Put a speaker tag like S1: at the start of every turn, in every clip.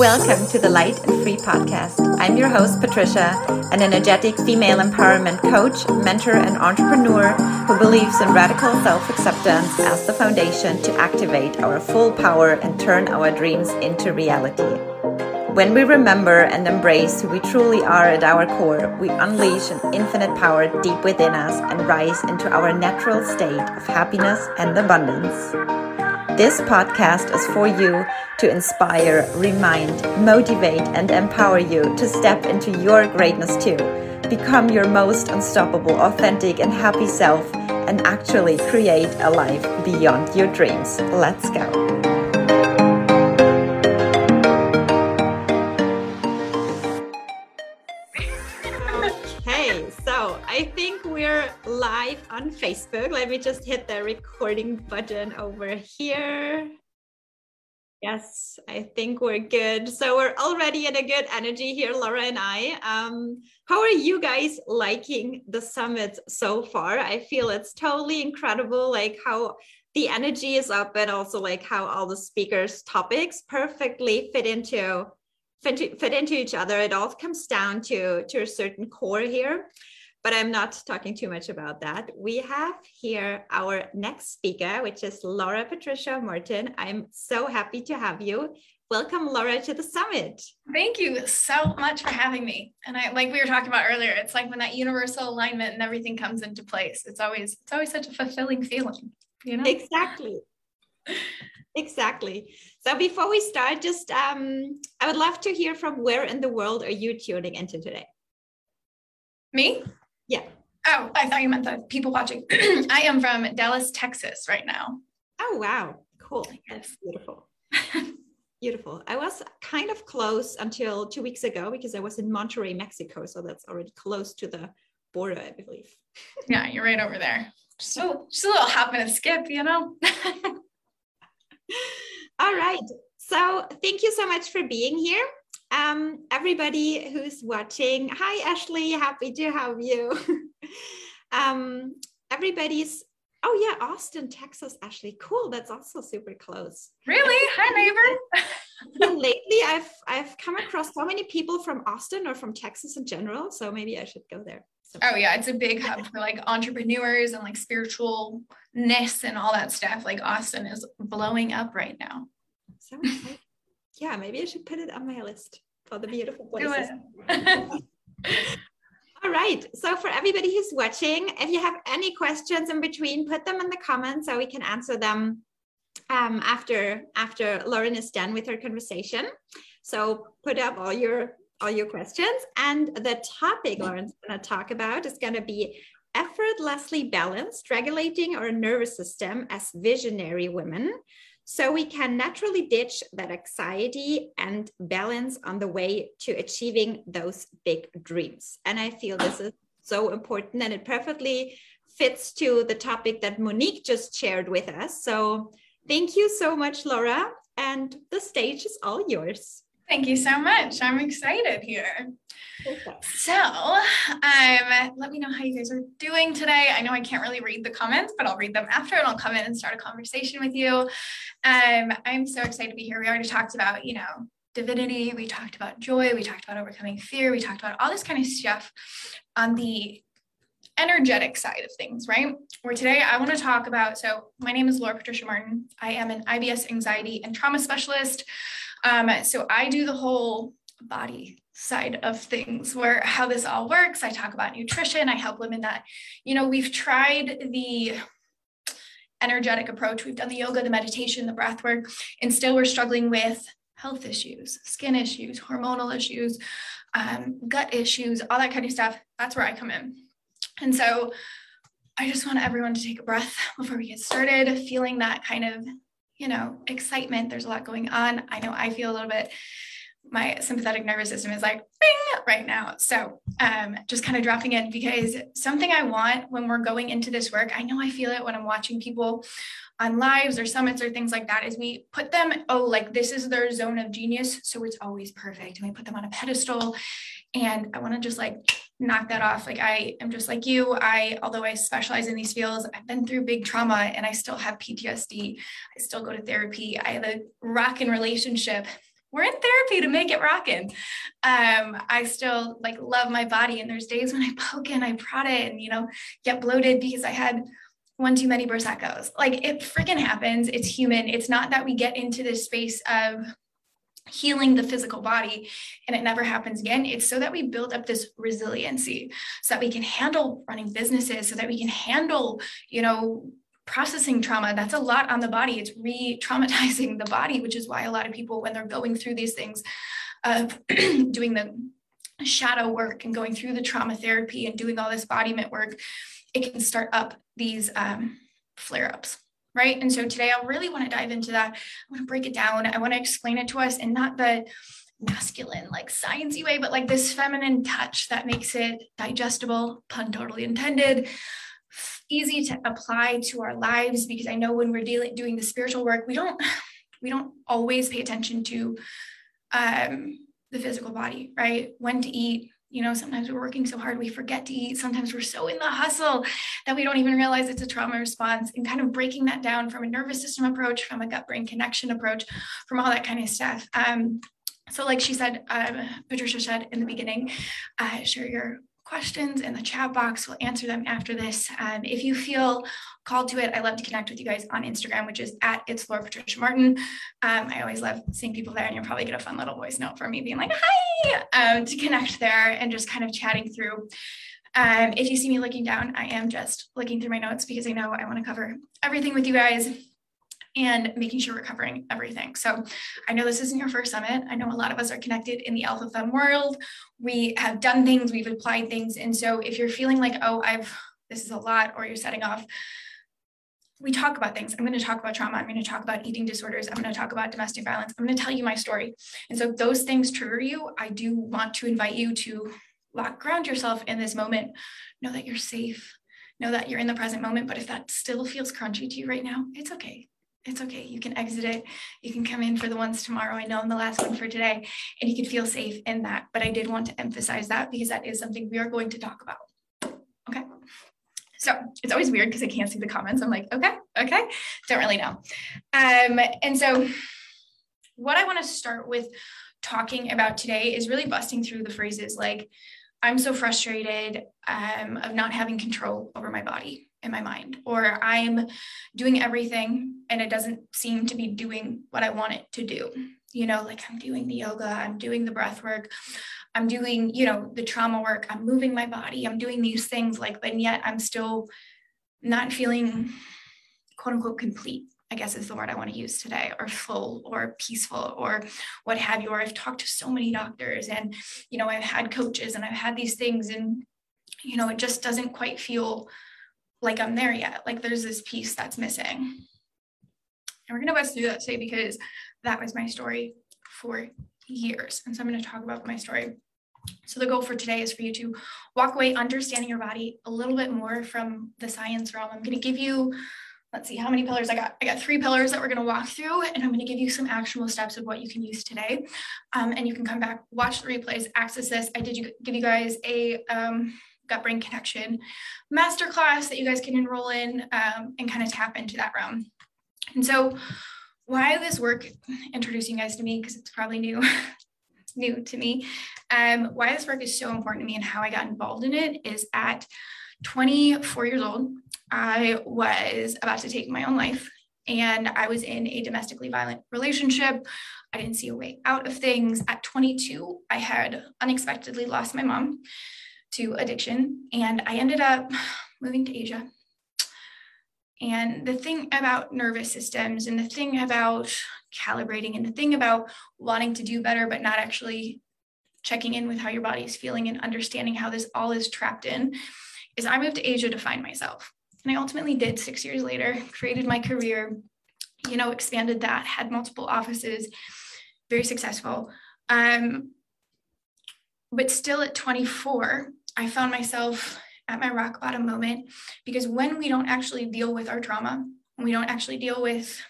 S1: Welcome to the Light and Free podcast. I'm your host, Patricia, an energetic female empowerment coach, mentor, and entrepreneur who believes in radical self acceptance as the foundation to activate our full power and turn our dreams into reality. When we remember and embrace who we truly are at our core, we unleash an infinite power deep within us and rise into our natural state of happiness and abundance. This podcast is for you to inspire, remind, motivate, and empower you to step into your greatness too. Become your most unstoppable, authentic, and happy self and actually create a life beyond your dreams. Let's go. Live on Facebook. Let me just hit the recording button over here. Yes, I think we're good. So we're already in a good energy here, Laura and I. Um, how are you guys liking the summit so far? I feel it's totally incredible, like how the energy is up and also like how all the speakers' topics perfectly fit into fit, fit into each other. It all comes down to to a certain core here but I'm not talking too much about that. We have here our next speaker, which is Laura Patricia Martin. I'm so happy to have you. Welcome, Laura, to the summit.
S2: Thank you so much for having me. And I like we were talking about earlier, it's like when that universal alignment and everything comes into place. It's always it's always such a fulfilling feeling, you know?
S1: Exactly. exactly. So before we start, just um, I would love to hear from where in the world are you tuning into today?
S2: Me?
S1: Yeah.
S2: Oh, I thought you meant the people watching. I am from Dallas, Texas right now.
S1: Oh, wow. Cool. That's beautiful. beautiful. I was kind of close until two weeks ago because I was in Monterrey, Mexico. So that's already close to the border, I believe.
S2: yeah, you're right over there. So just a little hop and a skip, you know?
S1: All right. So thank you so much for being here um, everybody who's watching. Hi, Ashley. Happy to have you. um, everybody's. Oh yeah, Austin, Texas. Ashley, cool. That's also super close.
S2: Really? Hi,
S1: neighbor. lately, I've I've come across so many people from Austin or from Texas in general. So maybe I should go there.
S2: Oh yeah, it's a big hub for like entrepreneurs and like spiritualness and all that stuff. Like Austin is blowing up right now.
S1: So yeah, maybe I should put it on my list for the beautiful places. All right. So for everybody who's watching, if you have any questions in between, put them in the comments so we can answer them um, after after Lauren is done with her conversation. So put up all your all your questions. And the topic Lauren's going to talk about is going to be effortlessly balanced, regulating our nervous system as visionary women so we can naturally ditch that anxiety and balance on the way to achieving those big dreams. And I feel this is so important and it perfectly fits to the topic that Monique just shared with us. So thank you so much, Laura. And the stage is all yours.
S2: Thank you so much. I'm excited here. So, um, let me know how you guys are doing today. I know I can't really read the comments, but I'll read them after and I'll come in and start a conversation with you. Um, I'm so excited to be here. We already talked about, you know, divinity, we talked about joy, we talked about overcoming fear, we talked about all this kind of stuff on the energetic side of things, right? Where today I want to talk about. So, my name is Laura Patricia Martin. I am an IBS anxiety and trauma specialist. Um, so I do the whole body side of things where how this all works. I talk about nutrition. I help women that, you know, we've tried the energetic approach. We've done the yoga, the meditation, the breath work, and still we're struggling with health issues, skin issues, hormonal issues, um, gut issues, all that kind of stuff. That's where I come in. And so I just want everyone to take a breath before we get started, feeling that kind of you know, excitement. There's a lot going on. I know I feel a little bit, my sympathetic nervous system is like bing right now. So um, just kind of dropping it because something I want when we're going into this work, I know I feel it when I'm watching people on lives or summits or things like that, is we put them, oh, like this is their zone of genius. So it's always perfect. And we put them on a pedestal. And I want to just like knock that off. Like I am just like you. I, although I specialize in these fields, I've been through big trauma and I still have PTSD. I still go to therapy. I have a rocking relationship we're in therapy to make it rocking. Um, I still like love my body, and there's days when I poke and I prod it, and you know, get bloated because I had one too many Prosecco's. Like it freaking happens. It's human. It's not that we get into this space of healing the physical body and it never happens again. It's so that we build up this resiliency so that we can handle running businesses, so that we can handle, you know, processing trauma. That's a lot on the body. It's re traumatizing the body, which is why a lot of people, when they're going through these things of doing the shadow work and going through the trauma therapy and doing all this embodiment work, it can start up these um, flare ups right? And so today I really want to dive into that. I want to break it down. I want to explain it to us in not the masculine, like sciencey way, but like this feminine touch that makes it digestible, pun totally intended, easy to apply to our lives. Because I know when we're dealing doing the spiritual work, we don't we don't always pay attention to um, the physical body, right? When to eat, you know, sometimes we're working so hard, we forget to eat. Sometimes we're so in the hustle that we don't even realize it's a trauma response and kind of breaking that down from a nervous system approach, from a gut brain connection approach, from all that kind of stuff. Um, so, like she said, um, Patricia said in the beginning, uh, share your questions in the chat box. We'll answer them after this. Um, if you feel called to it, I love to connect with you guys on Instagram, which is at it's Laura Patricia Martin. Um, I always love seeing people there, and you'll probably get a fun little voice note from me being like, hi, um, to connect there and just kind of chatting through. Um, if you see me looking down, I am just looking through my notes because I know I want to cover everything with you guys and making sure we're covering everything. So I know this isn't your first summit. I know a lot of us are connected in the Alpha Fem world. We have done things, we've applied things. And so if you're feeling like, oh, I've this is a lot, or you're setting off, we talk about things. I'm going to talk about trauma. I'm going to talk about eating disorders. I'm going to talk about domestic violence. I'm going to tell you my story. And so those things trigger you, I do want to invite you to lock ground yourself in this moment. Know that you're safe. Know that you're in the present moment. But if that still feels crunchy to you right now, it's okay it's okay. You can exit it. You can come in for the ones tomorrow. I know I'm the last one for today, and you can feel safe in that. But I did want to emphasize that because that is something we are going to talk about. Okay. So it's always weird because I can't see the comments. I'm like, okay, okay, don't really know. Um, and so, what I want to start with talking about today is really busting through the phrases like, I'm so frustrated um, of not having control over my body in my mind, or I'm doing everything and it doesn't seem to be doing what I want it to do. You know, like I'm doing the yoga, I'm doing the breath work, I'm doing, you know, the trauma work, I'm moving my body, I'm doing these things, like, but yet I'm still not feeling quote unquote complete. I guess is the word I want to use today, or full, or peaceful, or what have you. Or I've talked to so many doctors, and you know, I've had coaches, and I've had these things, and you know, it just doesn't quite feel like I'm there yet. Like there's this piece that's missing. And we're going to bust through that today because that was my story for years. And so I'm going to talk about my story. So the goal for today is for you to walk away understanding your body a little bit more from the science realm. I'm going to give you let's see how many pillars I got. I got three pillars that we're going to walk through, and I'm going to give you some actionable steps of what you can use today. Um, and you can come back, watch the replays, access this. I did you, give you guys a um, gut brain connection masterclass that you guys can enroll in um, and kind of tap into that realm. And so, why this work, introducing you guys to me because it's probably new, new to me. Um, why this work is so important to me and how I got involved in it is at 24 years old, I was about to take my own life and I was in a domestically violent relationship. I didn't see a way out of things. At 22, I had unexpectedly lost my mom to addiction. And I ended up moving to Asia. And the thing about nervous systems and the thing about calibrating and the thing about wanting to do better, but not actually checking in with how your body is feeling and understanding how this all is trapped in is I moved to Asia to find myself. And I ultimately did six years later, created my career, you know, expanded that, had multiple offices, very successful. Um, but still at 24, I found myself at my rock bottom moment because when we don't actually deal with our trauma, we don't actually deal with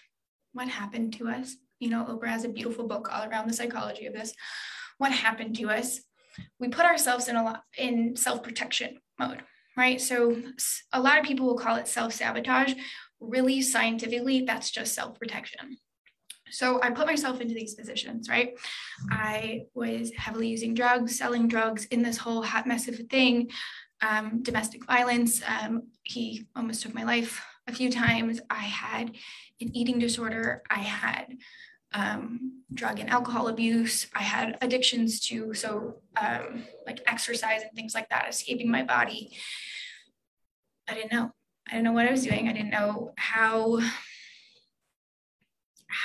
S2: what happened to us, you know, Oprah has a beautiful book all around the psychology of this. What happened to us? We put ourselves in a lot in self-protection mode, right? So a lot of people will call it self-sabotage. Really, scientifically, that's just self-protection. So I put myself into these positions, right? I was heavily using drugs, selling drugs in this whole hot mess of a thing, um, domestic violence. Um, he almost took my life a few times. I had an eating disorder. I had um, drug and alcohol abuse. I had addictions to so um, like exercise and things like that, escaping my body. I didn't know. I didn't know what I was doing. I didn't know how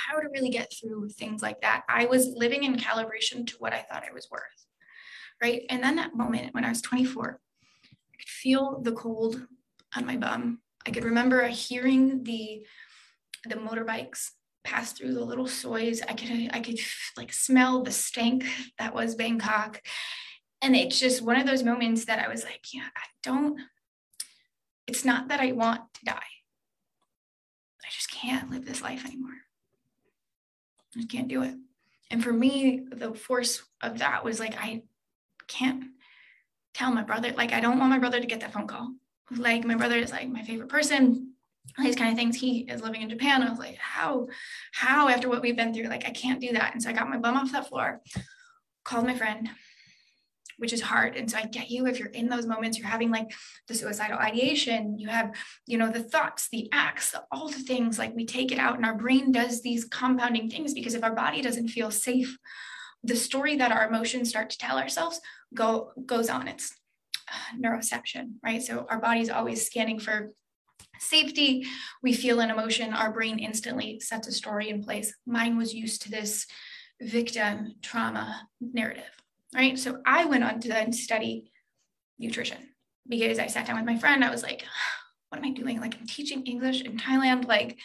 S2: how to really get through things like that. I was living in calibration to what I thought I was worth. Right. And then that moment when I was 24, I could feel the cold on my bum. I could remember hearing the the motorbikes pass through the little sois. I could I could like smell the stank that was Bangkok. And it's just one of those moments that I was like, yeah, I don't, it's not that I want to die. I just can't live this life anymore. I can't do it. And for me, the force of that was like, I can't tell my brother, like, I don't want my brother to get that phone call. Like, my brother is like my favorite person these kind of things. He is living in Japan. I was like, how, how after what we've been through, like I can't do that. And so I got my bum off that floor, called my friend, which is hard. And so I get you if you're in those moments, you're having like the suicidal ideation, you have, you know, the thoughts, the acts, all the things like we take it out and our brain does these compounding things because if our body doesn't feel safe, the story that our emotions start to tell ourselves go goes on. It's uh, neuroception, right? So our body's always scanning for safety, we feel an emotion, our brain instantly sets a story in place. Mine was used to this victim trauma narrative, right? So I went on to then study nutrition because I sat down with my friend. I was like, what am I doing? Like, I'm teaching English in Thailand. Like,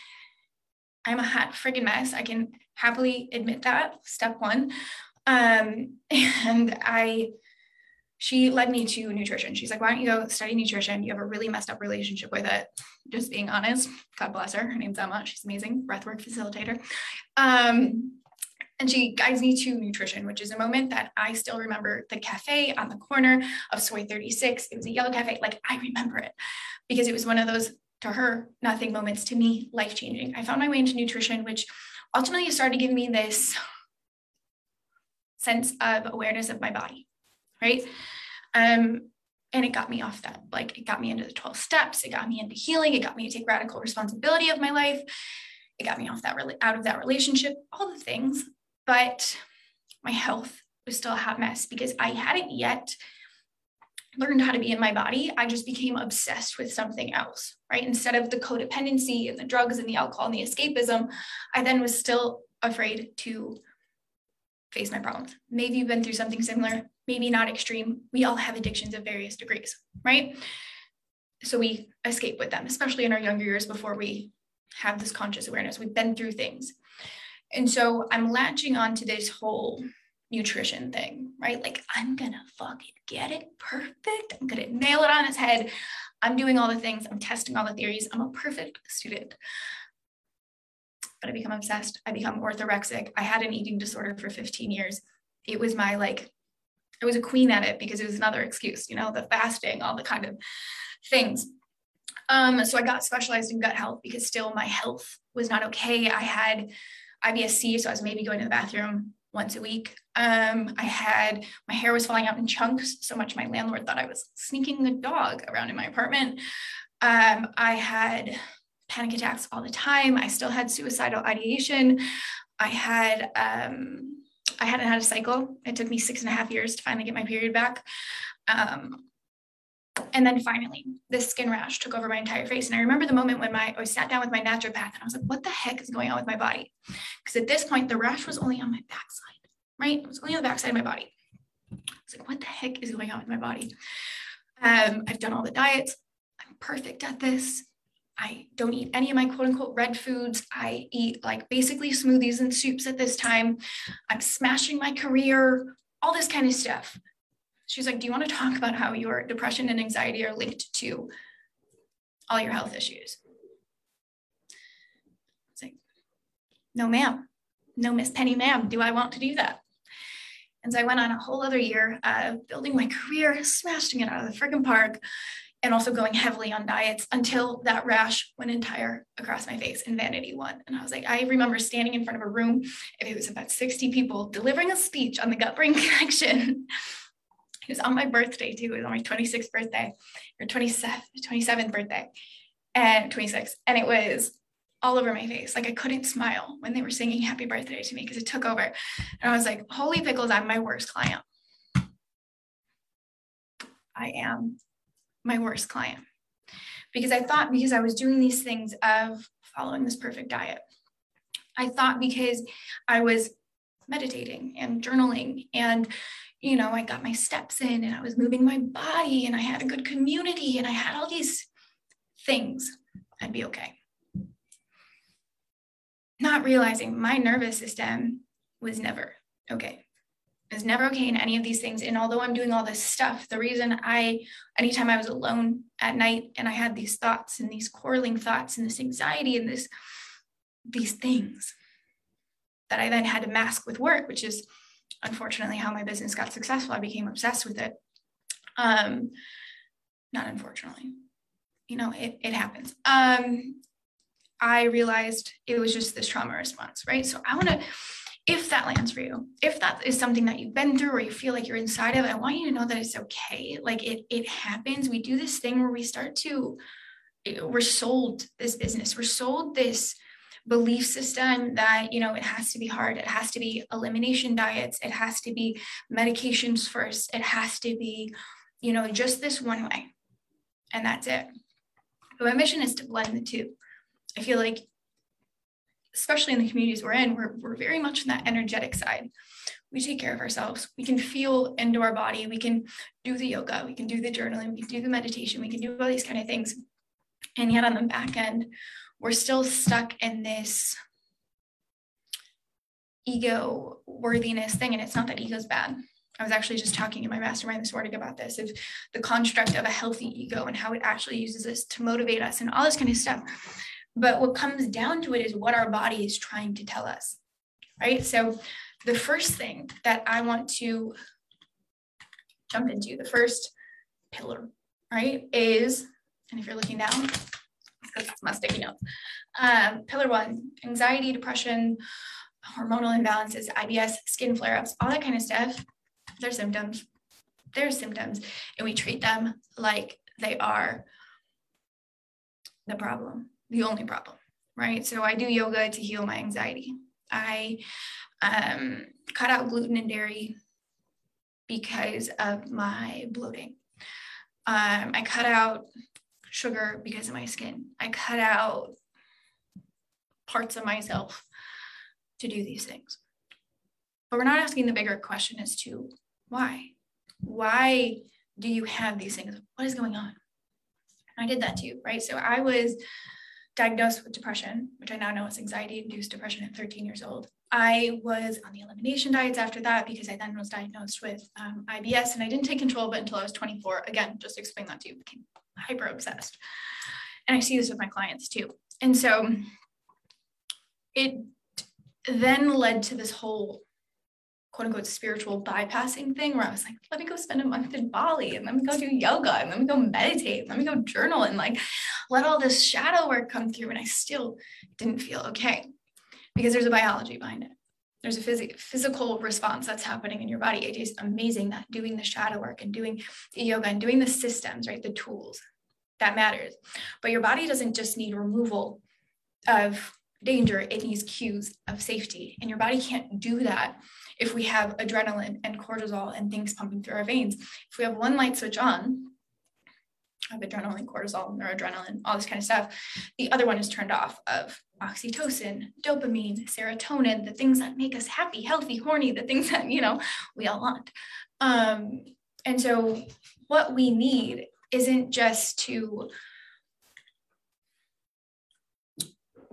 S2: I'm a hot friggin' mess. I can happily admit that. Step one. Um, and I she led me to nutrition. She's like, why don't you go study nutrition? You have a really messed up relationship with it. Just being honest, God bless her. Her name's Emma. She's amazing, breathwork facilitator. Um, and she guides me to nutrition, which is a moment that I still remember the cafe on the corner of Soi 36. It was a yellow cafe. Like I remember it because it was one of those, to her, nothing moments, to me, life changing. I found my way into nutrition, which ultimately started giving me this sense of awareness of my body right? Um, and it got me off that, like it got me into the 12 steps, it got me into healing, it got me to take radical responsibility of my life, it got me off that really out of that relationship, all the things. But my health was still a hot mess because I hadn't yet learned how to be in my body. I just became obsessed with something else, right? Instead of the codependency and the drugs and the alcohol and the escapism, I then was still afraid to face my problems. Maybe you've been through something similar maybe not extreme. We all have addictions of various degrees, right? So we escape with them, especially in our younger years before we have this conscious awareness. We've been through things. And so I'm latching onto this whole nutrition thing, right? Like, I'm gonna fucking get it perfect. I'm gonna nail it on its head. I'm doing all the things, I'm testing all the theories. I'm a perfect student. But I become obsessed. I become orthorexic. I had an eating disorder for 15 years. It was my like I was a queen at it because it was another excuse, you know, the fasting, all the kind of things. Um, so I got specialized in gut health because still my health was not okay. I had IBS-C, so I was maybe going to the bathroom once a week. Um, I had my hair was falling out in chunks so much my landlord thought I was sneaking the dog around in my apartment. Um, I had panic attacks all the time. I still had suicidal ideation. I had um, I hadn't had a cycle. It took me six and a half years to finally get my period back. Um, and then finally, this skin rash took over my entire face. And I remember the moment when my I sat down with my naturopath and I was like, what the heck is going on with my body? Because at this point, the rash was only on my backside, right? It was only on the backside of my body. I was like, what the heck is going on with my body? Um, I've done all the diets. I'm perfect at this. I don't eat any of my quote unquote red foods. I eat like basically smoothies and soups at this time. I'm smashing my career, all this kind of stuff. She's like, Do you want to talk about how your depression and anxiety are linked to all your health issues? It's like, No, ma'am. No, Miss Penny, ma'am. Do I want to do that? And so I went on a whole other year of building my career, smashing it out of the friggin' park, and also going heavily on diets until that rash went entire across my face and vanity won. And I was like, I remember standing in front of a room, it was about 60 people, delivering a speech on the gut brain connection. It was on my birthday too. It was on my 26th birthday or 27th, 27th birthday and 26. And it was all over my face. Like I couldn't smile when they were singing happy birthday to me because it took over. And I was like, holy pickles, I'm my worst client. I am my worst client because I thought because I was doing these things of following this perfect diet, I thought because I was meditating and journaling and you know I got my steps in and I was moving my body and I had a good community and I had all these things I'd be okay. Not realizing my nervous system was never okay Was never okay in any of these things. And although I'm doing all this stuff, the reason I, anytime I was alone at night and I had these thoughts and these quarreling thoughts and this anxiety and this, these things that I then had to mask with work, which is unfortunately how my business got successful. I became obsessed with it. Um, not unfortunately, you know, it, it happens. Um, I realized it was just this trauma response, right? So I want to if that lands for you, if that is something that you've been through or you feel like you're inside of, I want you to know that it's okay. Like it, it happens. We do this thing where we start to, we're sold this business, we're sold this belief system that you know it has to be hard it has to be elimination diets it has to be medications first it has to be you know just this one way and that's it but my mission is to blend the two i feel like especially in the communities we're in, we're, we're very much in that energetic side. We take care of ourselves. We can feel into our body. We can do the yoga. We can do the journaling. We can do the meditation. We can do all these kind of things. And yet on the back end, we're still stuck in this ego worthiness thing. And it's not that ego's bad. I was actually just talking in my mastermind this morning about this of the construct of a healthy ego and how it actually uses this to motivate us and all this kind of stuff. But what comes down to it is what our body is trying to tell us, right? So, the first thing that I want to jump into, the first pillar, right, is, and if you're looking down, because it's my sticky notes. Um, pillar one, anxiety, depression, hormonal imbalances, IBS, skin flare ups, all that kind of stuff. They're symptoms. They're symptoms. And we treat them like they are the problem the only problem, right? So I do yoga to heal my anxiety. I um, cut out gluten and dairy because of my bloating. Um, I cut out sugar because of my skin. I cut out parts of myself to do these things. But we're not asking the bigger question as to why. Why do you have these things? What is going on? I did that too, right? So I was diagnosed with depression, which I now know is anxiety induced depression at 13 years old. I was on the elimination diets after that because I then was diagnosed with um, IBS and I didn't take control of it until I was 24. Again, just explain that to you, hyper obsessed. And I see this with my clients too. And so it then led to this whole quote unquote spiritual bypassing thing where I was like, let me go spend a month in Bali and let me go do yoga and let me go meditate, let me go journal and like let all this shadow work come through. And I still didn't feel okay because there's a biology behind it. There's a phys- physical response that's happening in your body. It is amazing that doing the shadow work and doing the yoga and doing the systems, right? The tools that matters. But your body doesn't just need removal of danger, it needs cues of safety. And your body can't do that if we have adrenaline and cortisol and things pumping through our veins. If we have one light switch on, of adrenaline, cortisol, noradrenaline, all this kind of stuff, the other one is turned off of oxytocin, dopamine, serotonin, the things that make us happy, healthy, horny, the things that, you know, we all want. Um, and so what we need isn't just to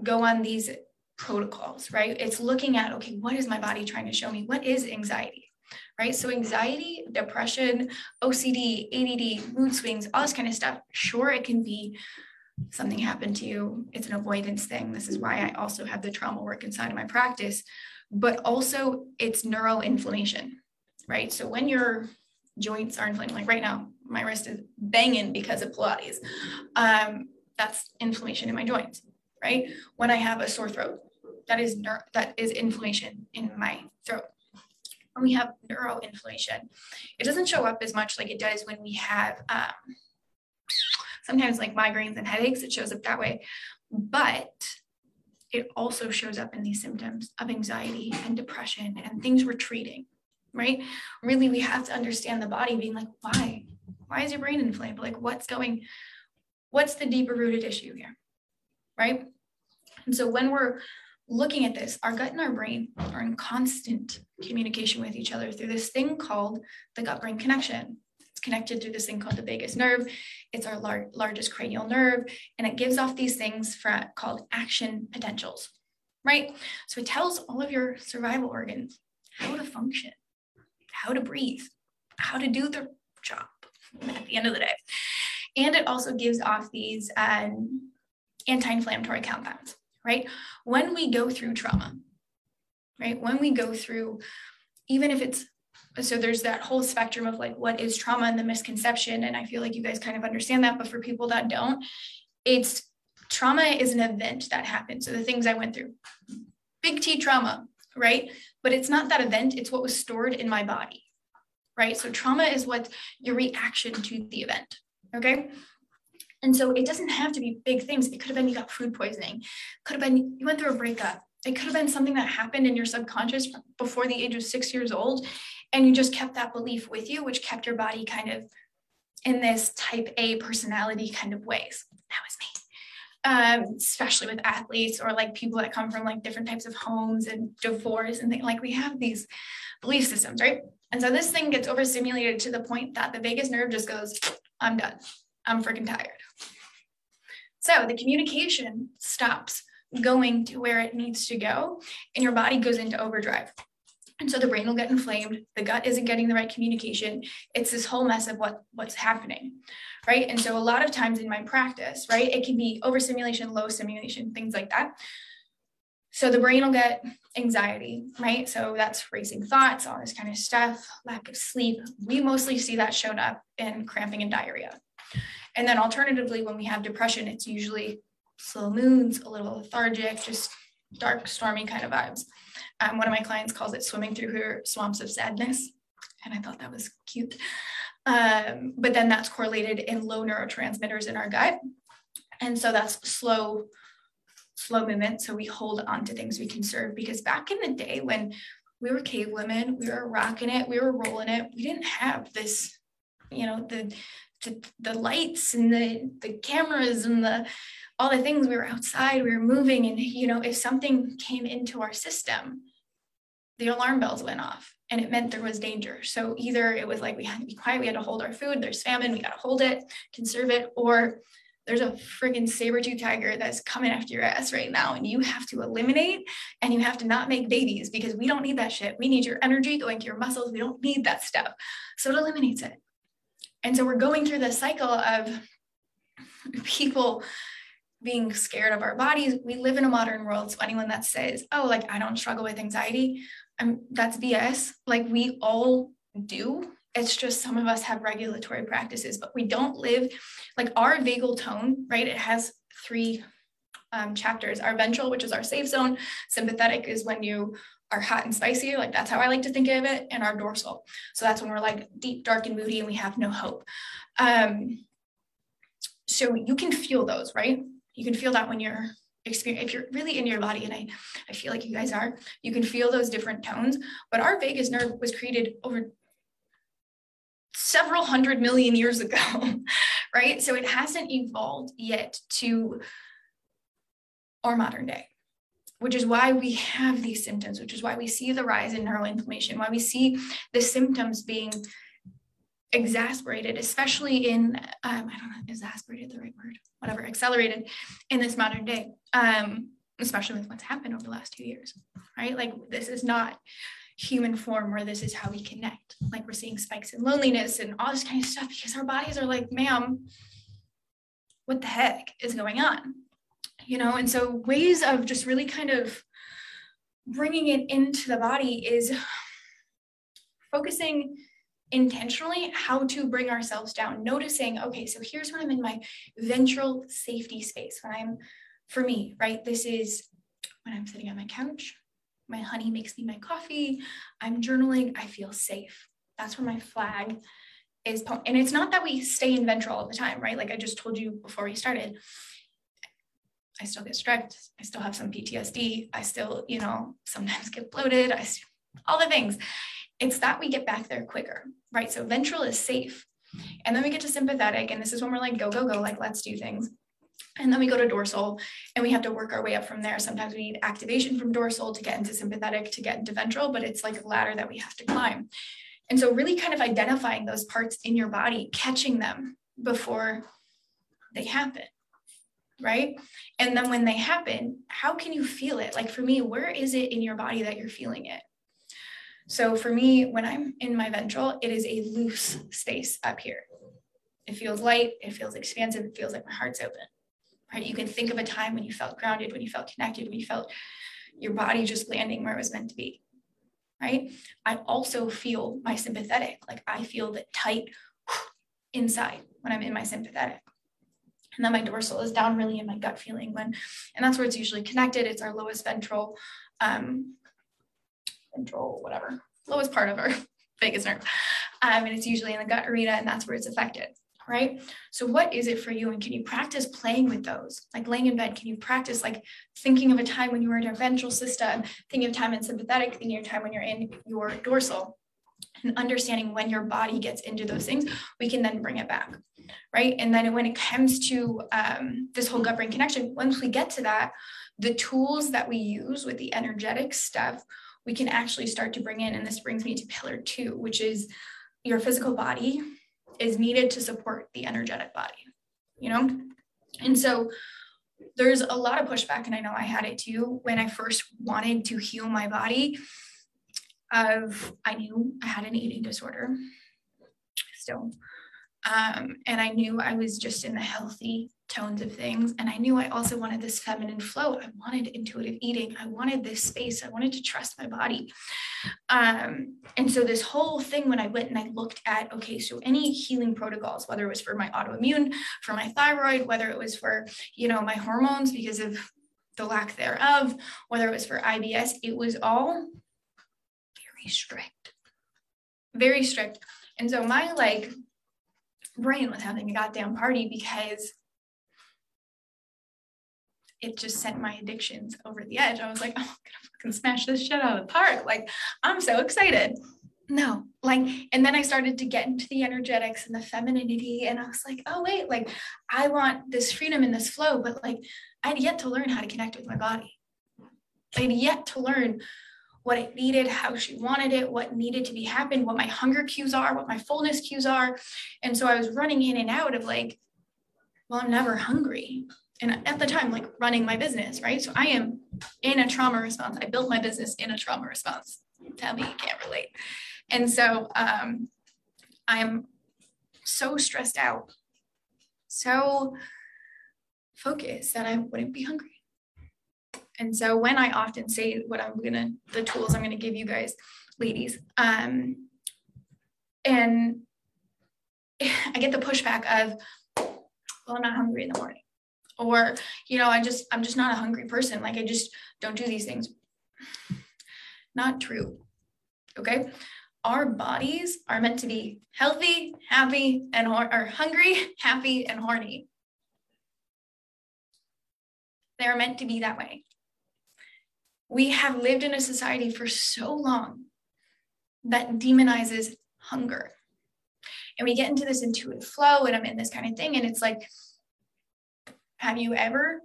S2: go on these protocols, right? It's looking at, okay, what is my body trying to show me? What is anxiety? Right. So, anxiety, depression, OCD, ADD, mood swings, all this kind of stuff. Sure, it can be something happened to you. It's an avoidance thing. This is why I also have the trauma work inside of my practice, but also it's neuroinflammation, right? So, when your joints are inflamed, like right now, my wrist is banging because of Pilates. Um, that's inflammation in my joints, right? When I have a sore throat, that is ner- that is inflammation in my throat. When we have neuroinflammation, it doesn't show up as much like it does when we have um, sometimes like migraines and headaches. It shows up that way, but it also shows up in these symptoms of anxiety and depression and things we're treating, right? Really, we have to understand the body being like, why? Why is your brain inflamed? Like, what's going, what's the deeper rooted issue here, right? And so when we're looking at this, our gut and our brain are in constant communication with each other through this thing called the gut brain connection. It's connected through this thing called the vagus nerve. It's our lar- largest cranial nerve, and it gives off these things for, called action potentials, right? So it tells all of your survival organs how to function, how to breathe, how to do their job at the end of the day. And it also gives off these um, anti inflammatory compounds right? When we go through trauma, right? When we go through, even if it's so there's that whole spectrum of like what is trauma and the misconception and i feel like you guys kind of understand that but for people that don't it's trauma is an event that happens so the things i went through big t trauma right but it's not that event it's what was stored in my body right so trauma is what your reaction to the event okay and so it doesn't have to be big things. It could have been you got food poisoning, could have been you went through a breakup. It could have been something that happened in your subconscious before the age of six years old. And you just kept that belief with you, which kept your body kind of in this type A personality kind of ways. That was me. Um, especially with athletes or like people that come from like different types of homes and divorce and things like we have these belief systems, right? And so this thing gets overstimulated to the point that the vagus nerve just goes, I'm done. I'm freaking tired. So the communication stops going to where it needs to go, and your body goes into overdrive. And so the brain will get inflamed. The gut isn't getting the right communication. It's this whole mess of what, what's happening, right? And so a lot of times in my practice, right, it can be overstimulation, low stimulation, things like that. So the brain will get anxiety, right? So that's racing thoughts, all this kind of stuff, lack of sleep. We mostly see that shown up in cramping and diarrhea. And then alternatively, when we have depression, it's usually slow moods, a little lethargic, just dark, stormy kind of vibes. Um, one of my clients calls it swimming through her swamps of sadness. And I thought that was cute. Um, but then that's correlated in low neurotransmitters in our gut. And so that's slow, slow movement. So we hold on to things we conserve because back in the day when we were cave women, we were rocking it, we were rolling it, we didn't have this, you know, the to the lights and the the cameras and the all the things we were outside we were moving and you know if something came into our system the alarm bells went off and it meant there was danger. So either it was like we had to be quiet we had to hold our food there's famine we got to hold it conserve it or there's a friggin' saber-tooth tiger that's coming after your ass right now and you have to eliminate and you have to not make babies because we don't need that shit. We need your energy going to your muscles. We don't need that stuff. So it eliminates it. And so we're going through this cycle of people being scared of our bodies. We live in a modern world. So anyone that says, oh, like I don't struggle with anxiety, I'm, that's BS. Like we all do. It's just some of us have regulatory practices, but we don't live like our vagal tone, right? It has three um, chapters our ventral, which is our safe zone, sympathetic is when you are hot and spicy, like that's how I like to think of it, and our dorsal. So that's when we're like deep, dark, and moody, and we have no hope. Um, so you can feel those, right? You can feel that when you're experience if you're really in your body and I, I feel like you guys are you can feel those different tones. But our vagus nerve was created over several hundred million years ago right? So it hasn't evolved yet to our modern day which is why we have these symptoms, which is why we see the rise in neuroinflammation, why we see the symptoms being exasperated, especially in, um, I don't know, exasperated the right word, whatever, accelerated in this modern day, um, especially with what's happened over the last two years, right? Like this is not human form where this is how we connect. Like we're seeing spikes in loneliness and all this kind of stuff because our bodies are like, ma'am, what the heck is going on? you know and so ways of just really kind of bringing it into the body is focusing intentionally how to bring ourselves down, noticing, okay, so here's when I'm in my ventral safety space. When I'm, for me, right, this is when I'm sitting on my couch, my honey makes me my coffee, I'm journaling, I feel safe. That's where my flag is. And it's not that we stay in ventral all the time, right? Like I just told you before we started. I still get stressed. I still have some PTSD. I still, you know, sometimes get bloated. I all the things. It's that we get back there quicker, right? So ventral is safe. And then we get to sympathetic. And this is when we're like, go, go, go, like, let's do things. And then we go to dorsal and we have to work our way up from there. Sometimes we need activation from dorsal to get into sympathetic, to get into ventral, but it's like a ladder that we have to climb. And so, really kind of identifying those parts in your body, catching them before they happen. Right. And then when they happen, how can you feel it? Like for me, where is it in your body that you're feeling it? So for me, when I'm in my ventral, it is a loose space up here. It feels light, it feels expansive, it feels like my heart's open. Right? You can think of a time when you felt grounded, when you felt connected, when you felt your body just landing where it was meant to be. Right? I also feel my sympathetic, like I feel the tight inside when I'm in my sympathetic. And then my dorsal is down really in my gut feeling when, and that's where it's usually connected. It's our lowest ventral um, control, whatever, lowest part of our vagus nerve. Um, and it's usually in the gut arena, and that's where it's affected, right? So, what is it for you? And can you practice playing with those? Like laying in bed, can you practice like thinking of a time when you were in your ventral system, thinking of time in sympathetic, thinking of time when you're in your dorsal, and understanding when your body gets into those things, we can then bring it back, right? And then when it comes to um, this whole gut brain connection, once we get to that, the tools that we use with the energetic stuff we can actually start to bring in, and this brings me to pillar two, which is your physical body is needed to support the energetic body, you know? And so there's a lot of pushback, and I know I had it too when I first wanted to heal my body. Of I knew I had an eating disorder still. Um, and I knew I was just in the healthy tones of things. And I knew I also wanted this feminine flow. I wanted intuitive eating. I wanted this space. I wanted to trust my body. Um, and so, this whole thing, when I went and I looked at, okay, so any healing protocols, whether it was for my autoimmune, for my thyroid, whether it was for, you know, my hormones because of the lack thereof, whether it was for IBS, it was all very strict, very strict. And so, my like, brain was having a goddamn party because it just sent my addictions over the edge. I was like, oh, I'm gonna fucking smash this shit out of the park. Like, I'm so excited. No, like, and then I started to get into the energetics and the femininity, and I was like, oh, wait, like, I want this freedom and this flow, but like, I had yet to learn how to connect with my body. I had yet to learn what it needed, how she wanted it, what needed to be happened, what my hunger cues are, what my fullness cues are. And so I was running in and out of like, well, I'm never hungry and at the time like running my business right? So i am in a trauma response. I built my business in a trauma response. Tell me you can't relate. And so um, i'm so stressed out so focused that i wouldn't be hungry. And so when i often say what i'm gonna the tools i'm gonna give you guys ladies um, and i get the pushback of well i'm not hungry in the morning or you know i just i'm just not a hungry person. Like i just don't do these things. Not true. Okay? Our bodies are meant to be healthy happy and are hungry happy and horny. They're meant to be that way. We have lived in a society for so long that demonizes hunger. And we get into this intuitive flow and i'm in this kind of thing and it's like have you ever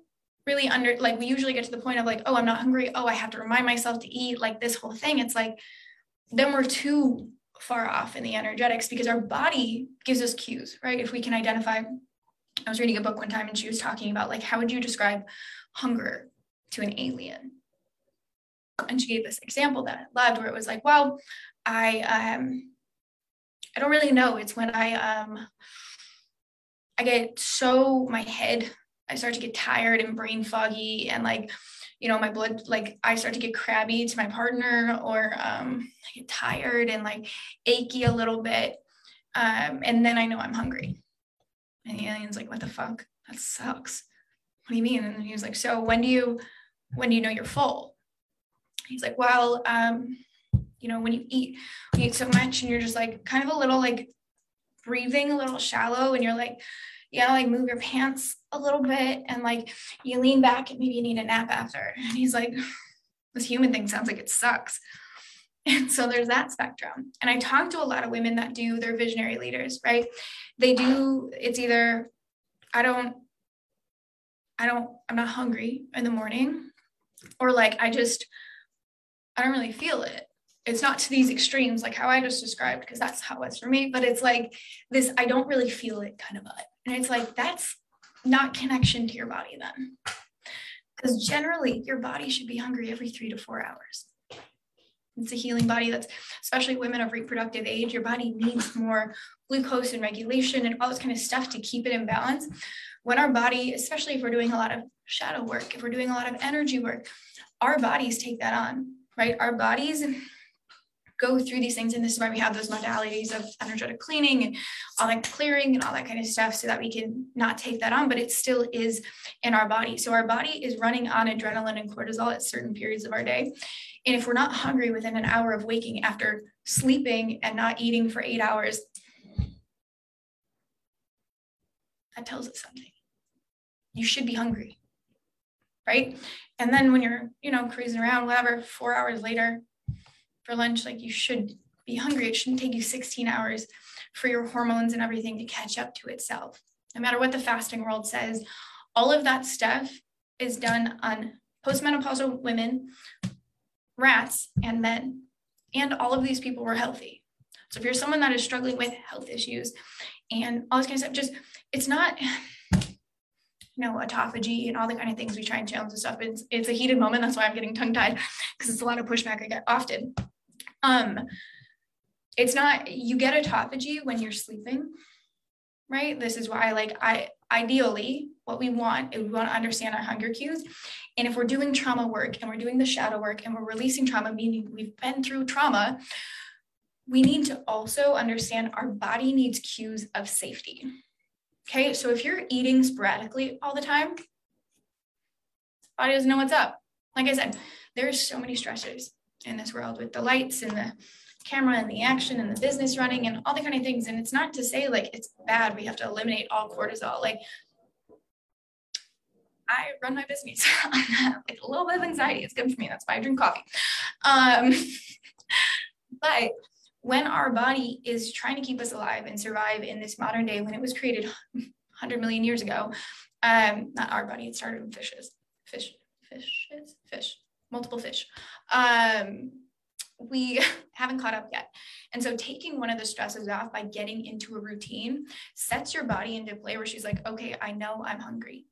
S2: really under like we usually get to the point of like oh i'm not hungry. Oh i have to remind myself to eat like this whole thing. It's like then we're too far off in the energetics because our body gives us cues right? If we can identify i was reading a book one time and she was talking about like how would you describe hunger to an alien? And she gave this example that i loved where it was like well i um i don't really know. It's when i um i get so my head I start to get tired and brain foggy and like, you know, my blood, like I start to get crabby to my partner or um, I get tired and like achy a little bit. Um, and then I know I'm hungry. And the alien's like, what the fuck? That sucks. What do you mean? And he was like, so when do you, when do you know you're full? He's like, well, um, you know, when you eat, you eat so much and you're just like kind of a little like breathing a little shallow and you're like, you gotta like move your pants a little bit and like you lean back and maybe you need a nap after. And he's like, this human thing sounds like it sucks. And so there's that spectrum. And I talk to a lot of women that do their visionary leaders, right? They do, it's either, I don't, I don't, I'm not hungry in the morning, or like I just, I don't really feel it. It's not to these extremes like how I just described, because that's how it's for me, but it's like this, I don't really feel it kind of vibe. And it's like, that's not connection to your body then. Because generally, your body should be hungry every three to four hours. It's a healing body that's, especially women of reproductive age, your body needs more glucose and regulation and all this kind of stuff to keep it in balance. When our body, especially if we're doing a lot of shadow work, if we're doing a lot of energy work, our bodies take that on, right? Our bodies go through these things. And this is why we have those modalities of energetic cleaning and all that clearing and all that kind of stuff so that we can not take that on, but it still is in our body. So our body is running on adrenaline and cortisol at certain periods of our day. And if we're not hungry within an hour of waking after sleeping and not eating for eight hours, that tells us something. You should be hungry, right? And then when you're, you know, cruising around, whatever, four hours later, for lunch, like you should be hungry. It shouldn't take you 16 hours for your hormones and everything to catch up to itself. No matter what the fasting world says, all of that stuff is done on postmenopausal women, rats, and men. And all of these people were healthy. So if you're someone that is struggling with health issues and all this kind of stuff, just it's not you know, autophagy and all the kind of things we try and challenge and stuff. It's, it's a heated moment. That's why I'm getting tongue tied because it's a lot of pushback I get often. Um, it's not you get autophagy when you're sleeping, right? This is why, like, I ideally what we want is we want to understand our hunger cues. And if we're doing trauma work and we're doing the shadow work and we're releasing trauma, meaning we've been through trauma, we need to also understand our body needs cues of safety. Okay, so if you're eating sporadically all the time, body doesn't know what's up. Like I said, there's so many stressors in this world with the lights and the camera and the action and the business running and all the kind of things. And it's not to say like it's bad, we have to eliminate all cortisol. Like I run my business like a little bit of anxiety. It's good for me. That's why I drink coffee. Um, but when our body is trying to keep us alive and survive in this modern day, when it was created 100 million years ago, um, not our body, it started with fishes, fish, fishes, fish, multiple fish. Um, we haven't caught up yet. And so taking one of the stresses off by getting into a routine sets your body into play where she's like, okay, I know I'm hungry.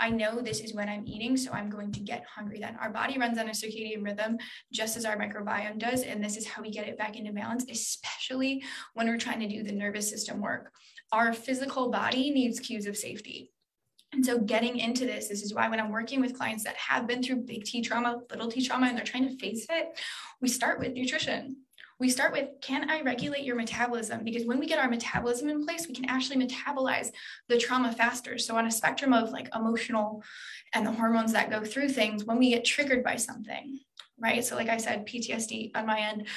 S2: I know this is when I'm eating, so I'm going to get hungry then. Our body runs on a circadian rhythm just as our microbiome does. And this is how we get it back into balance, especially when we're trying to do the nervous system work. Our physical body needs cues of safety. And so getting into this, this is why when I'm working with clients that have been through big T trauma, little T trauma, and they're trying to face it, we start with nutrition. We start with can I regulate your metabolism? Because when we get our metabolism in place, we can actually metabolize the trauma faster. So, on a spectrum of like emotional and the hormones that go through things, when we get triggered by something, right? So, like I said, PTSD on my end,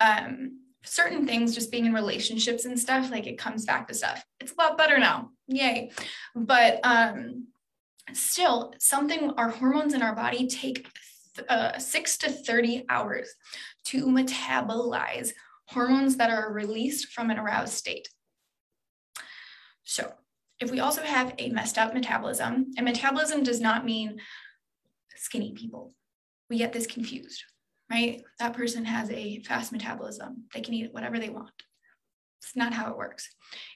S2: um, certain things just being in relationships and stuff like it comes back to stuff. It's a lot better now. Yay. But um still something our hormones in our body take uh, 6 to 30 hours to metabolize hormones that are released from an aroused state. So if we also have a messed up metabolism and metabolism does not mean skinny people. We get this confused right? That person has a fast metabolism. They can eat whatever they want. It's not how it works.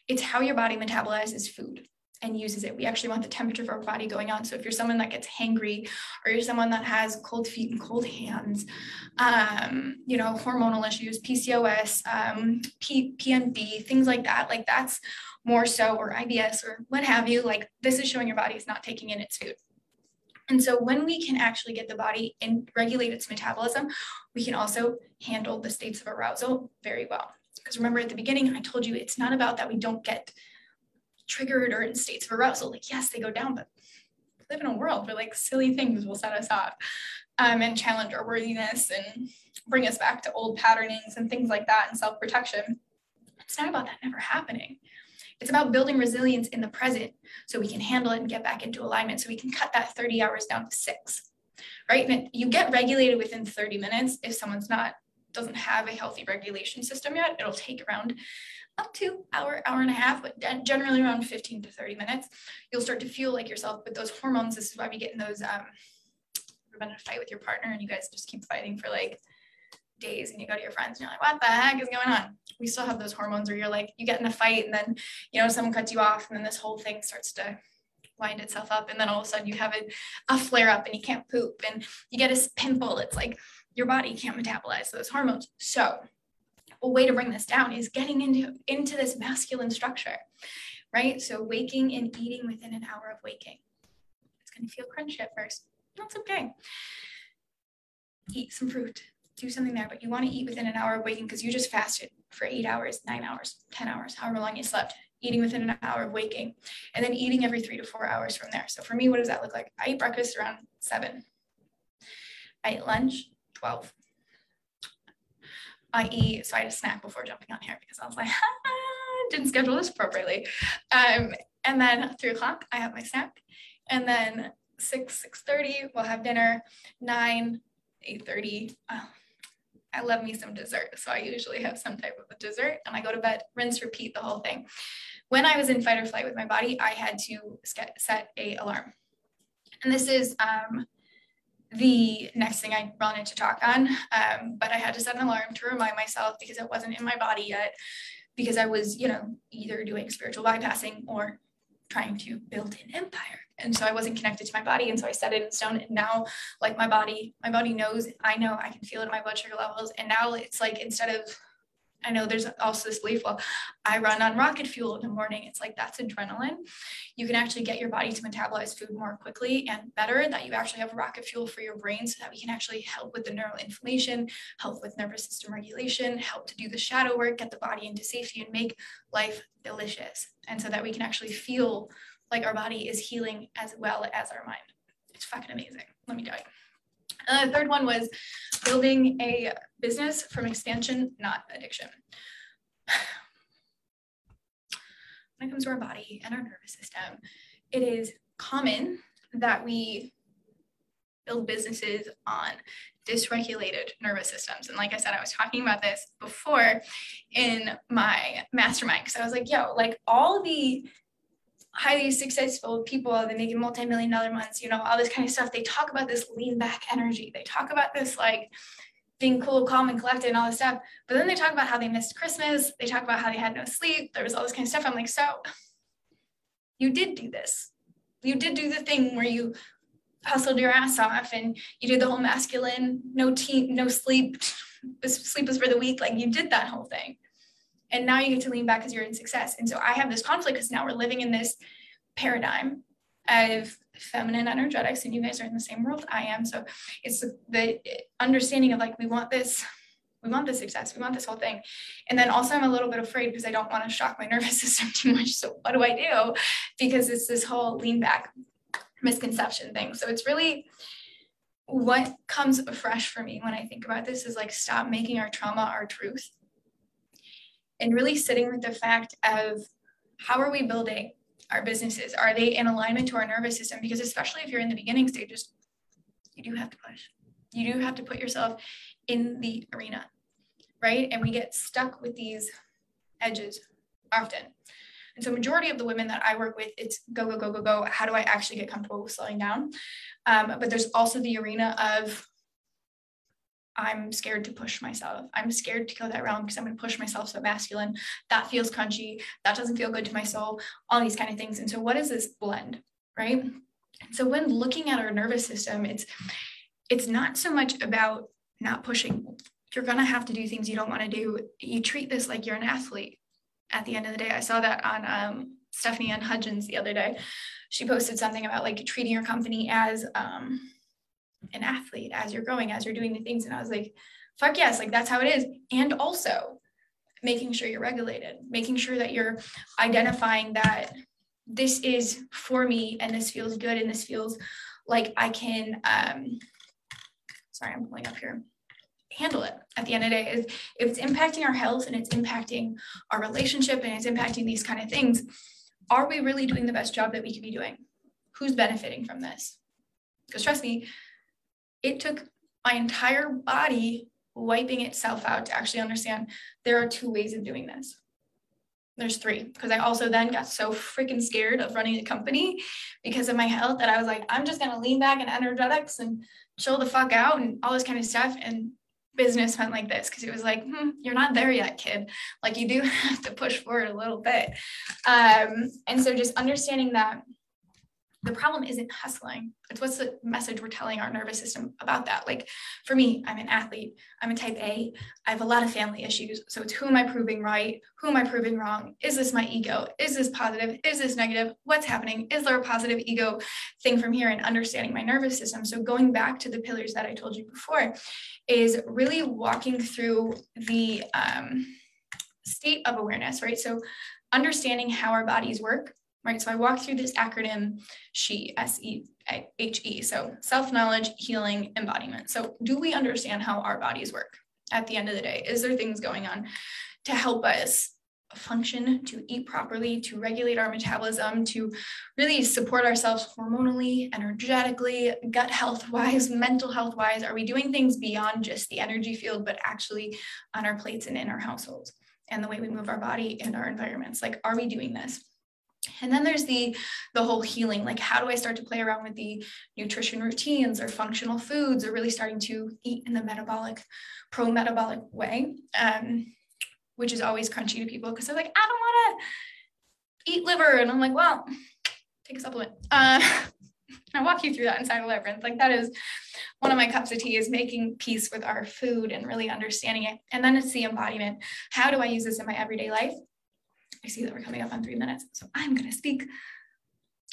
S2: It's how your body metabolizes food and uses it. We actually want the temperature of our body going on. So if you're someone that gets hangry or you're someone that has cold feet and cold hands, um, you know, hormonal issues, PCOS, um, P- PMD, things like that, like that's more so, or IBS or what have you, like this is showing your body is not taking in its food. And so when we can actually get the body and regulate its metabolism, we can also handle the states of arousal very well. Because remember at the beginning, I told you it's not about that we don't get triggered or in states of arousal. Like, yes, they go down, but live in a world where like silly things will set us off um, and challenge our worthiness and bring us back to old patternings and things like that and self-protection. It's not about that never happening. It's about building resilience in the present so we can handle it and get back into alignment so we can cut that 30 hours down to six, right? And you get regulated within 30 minutes if someone's not doesn't have a healthy regulation system yet. It'll take around up to hour, hour and a half, but generally around 15 to 30 minutes. You'll start to feel like yourself, but those hormones, this is why we get in those, um, you've been in a fight with your partner and you guys just keep fighting for like days and you go to your friends and you're like, what the heck is going on? We still have those hormones where you're like, you get in a fight and then, you know, someone cuts you off and then this whole thing starts to wind itself up. And then all of a sudden you have a, a flare up and you can't poop and you get a pimple. It's like your body can't metabolize those hormones. So a way to bring this down is getting into, into this masculine structure, right? So waking and eating within an hour of waking. It's going to feel crunchy at first. That's okay. Eat some fruit, do something there, but you want to eat within an hour of waking because you just fasted for eight hours, nine hours, 10 hours, however long you slept, eating within an hour of waking, and then eating every three to four hours from there. So for me, what does that look like? I eat breakfast around seven. I eat lunch, 12. I eat, so I had a snack before jumping on here because I was like, didn't schedule this appropriately. Um, and then three o'clock, I have my snack. And then six, 6.30, we'll have dinner. Nine, 8.30, I love me some dessert. So I usually have some type of a dessert and I go to bed, rinse, repeat the whole thing. When I was in fight or flight with my body, I had to set a alarm. And this is um, the next thing I wanted to talk on. Um, but I had to set an alarm to remind myself because it wasn't in my body yet, because I was, you know, either doing spiritual bypassing or trying to build an empire and so i wasn't connected to my body and so i set it in stone and now like my body my body knows i know i can feel it in my blood sugar levels and now it's like instead of I know there's also this belief, well, I run on rocket fuel in the morning. It's like that's adrenaline. You can actually get your body to metabolize food more quickly and better, that you actually have rocket fuel for your brain so that we can actually help with the neural inflammation, help with nervous system regulation, help to do the shadow work, get the body into safety, and make life delicious. And so that we can actually feel like our body is healing as well as our mind. It's fucking amazing. Let me tell you. The third one was building a business from expansion, not addiction. when it comes to our body and our nervous system, it is common that we build businesses on dysregulated nervous systems. And like I said, I was talking about this before in my mastermind because I was like, yo, like all the highly successful people, they making multi-million dollar months, you know, all this kind of stuff. They talk about this lean back energy. They talk about this like being cool, calm, and collected and all this stuff. But then they talk about how they missed Christmas. They talk about how they had no sleep. There was all this kind of stuff. I'm like, so you did do this. You did do the thing where you hustled your ass off and you did the whole masculine, no team, no sleep, sleep was for the week. Like you did that whole thing and now you get to lean back because you're in success. And so i have this conflict because now we're living in this paradigm of feminine energetics and you guys are in the same world i am. So it's the, the understanding of like we want this we want this success we want this whole thing. And then also i'm a little bit afraid because i don't want to shock my nervous system too much. So what do i do? Because it's this whole lean back misconception thing. So it's really what comes fresh for me when i think about this is like stop making our trauma our truth and really sitting with the fact of how are we building our businesses? Are they in alignment to our nervous system? Because especially if you're in the beginning stages, you do have to push. You do have to put yourself in the arena, right? And we get stuck with these edges often. And so majority of the women that I work with, it's go, go, go, go, go. How do I actually get comfortable with slowing down? Um, but there's also the arena of I'm scared to push myself. I'm scared to go that realm because I'm going to push myself so masculine. That feels crunchy. That doesn't feel good to my soul. All these kind of things. And so, what is this blend, right? So, when looking at our nervous system, it's it's not so much about not pushing. You're going to have to do things you don't want to do. You treat this like you're an athlete. At the end of the day, I saw that on um, Stephanie Ann Hudgens the other day. She posted something about like treating your company as um, an athlete, as you're growing, as you're doing the things. And I was like, fuck yes, like that's how it is. And also making sure you're regulated, making sure that you're identifying that this is for me and this feels good and this feels like I can, um, sorry, I'm pulling up here handle it at the end of the day is if it's impacting our health and it's impacting our relationship and it's impacting these kind of things are we really doing the best job that we could be doing who's benefiting from this because trust me it took my entire body wiping itself out to actually understand there are two ways of doing this. There's three because I also then got so freaking scared of running a company because of my health that I was like, I'm just gonna lean back in energetics and chill the fuck out and all this kind of stuff. And business went like this because it was like, hmm, you're not there yet, kid. Like you do have to push forward a little bit. Um, and so just understanding that the problem isn't hustling. It's what's the message we're telling our nervous system about that. Like for me, I'm an athlete, I'm a type A, I have a lot of family issues. So it's who am I proving right? Who am I proving wrong? Is this my ego? Is this positive? Is this negative? What's happening? Is there a positive ego thing from here and understanding my nervous system? So going back to the pillars that I told you before is really walking through the um, state of awareness, right? So understanding how our bodies work right? So I walk through this acronym SHE, S-E-H-E. So self-knowledge, healing, embodiment. So do we understand how our bodies work at the end of the day? Is there things going on to help us function, to eat properly, to regulate our metabolism, to really support ourselves hormonally, energetically, gut health wise, mental health wise? Are we doing things beyond just the energy field, but actually on our plates and in our households and the way we move our body and our environments? Like, are we doing this? And then there's the the whole healing, like how do I start to play around with the nutrition routines or functional foods or really starting to eat in the metabolic, pro-metabolic way, um, which is always crunchy to people because they're like, I don't want to eat liver. And I'm like, well, take a supplement. Uh, I walk you through that inside of Labyrinth. Like that is one of my cups of tea is making peace with our food and really understanding it. And then it's the embodiment. How do I use this in my everyday life? I see that we're coming up on three minutes, so I'm going to speak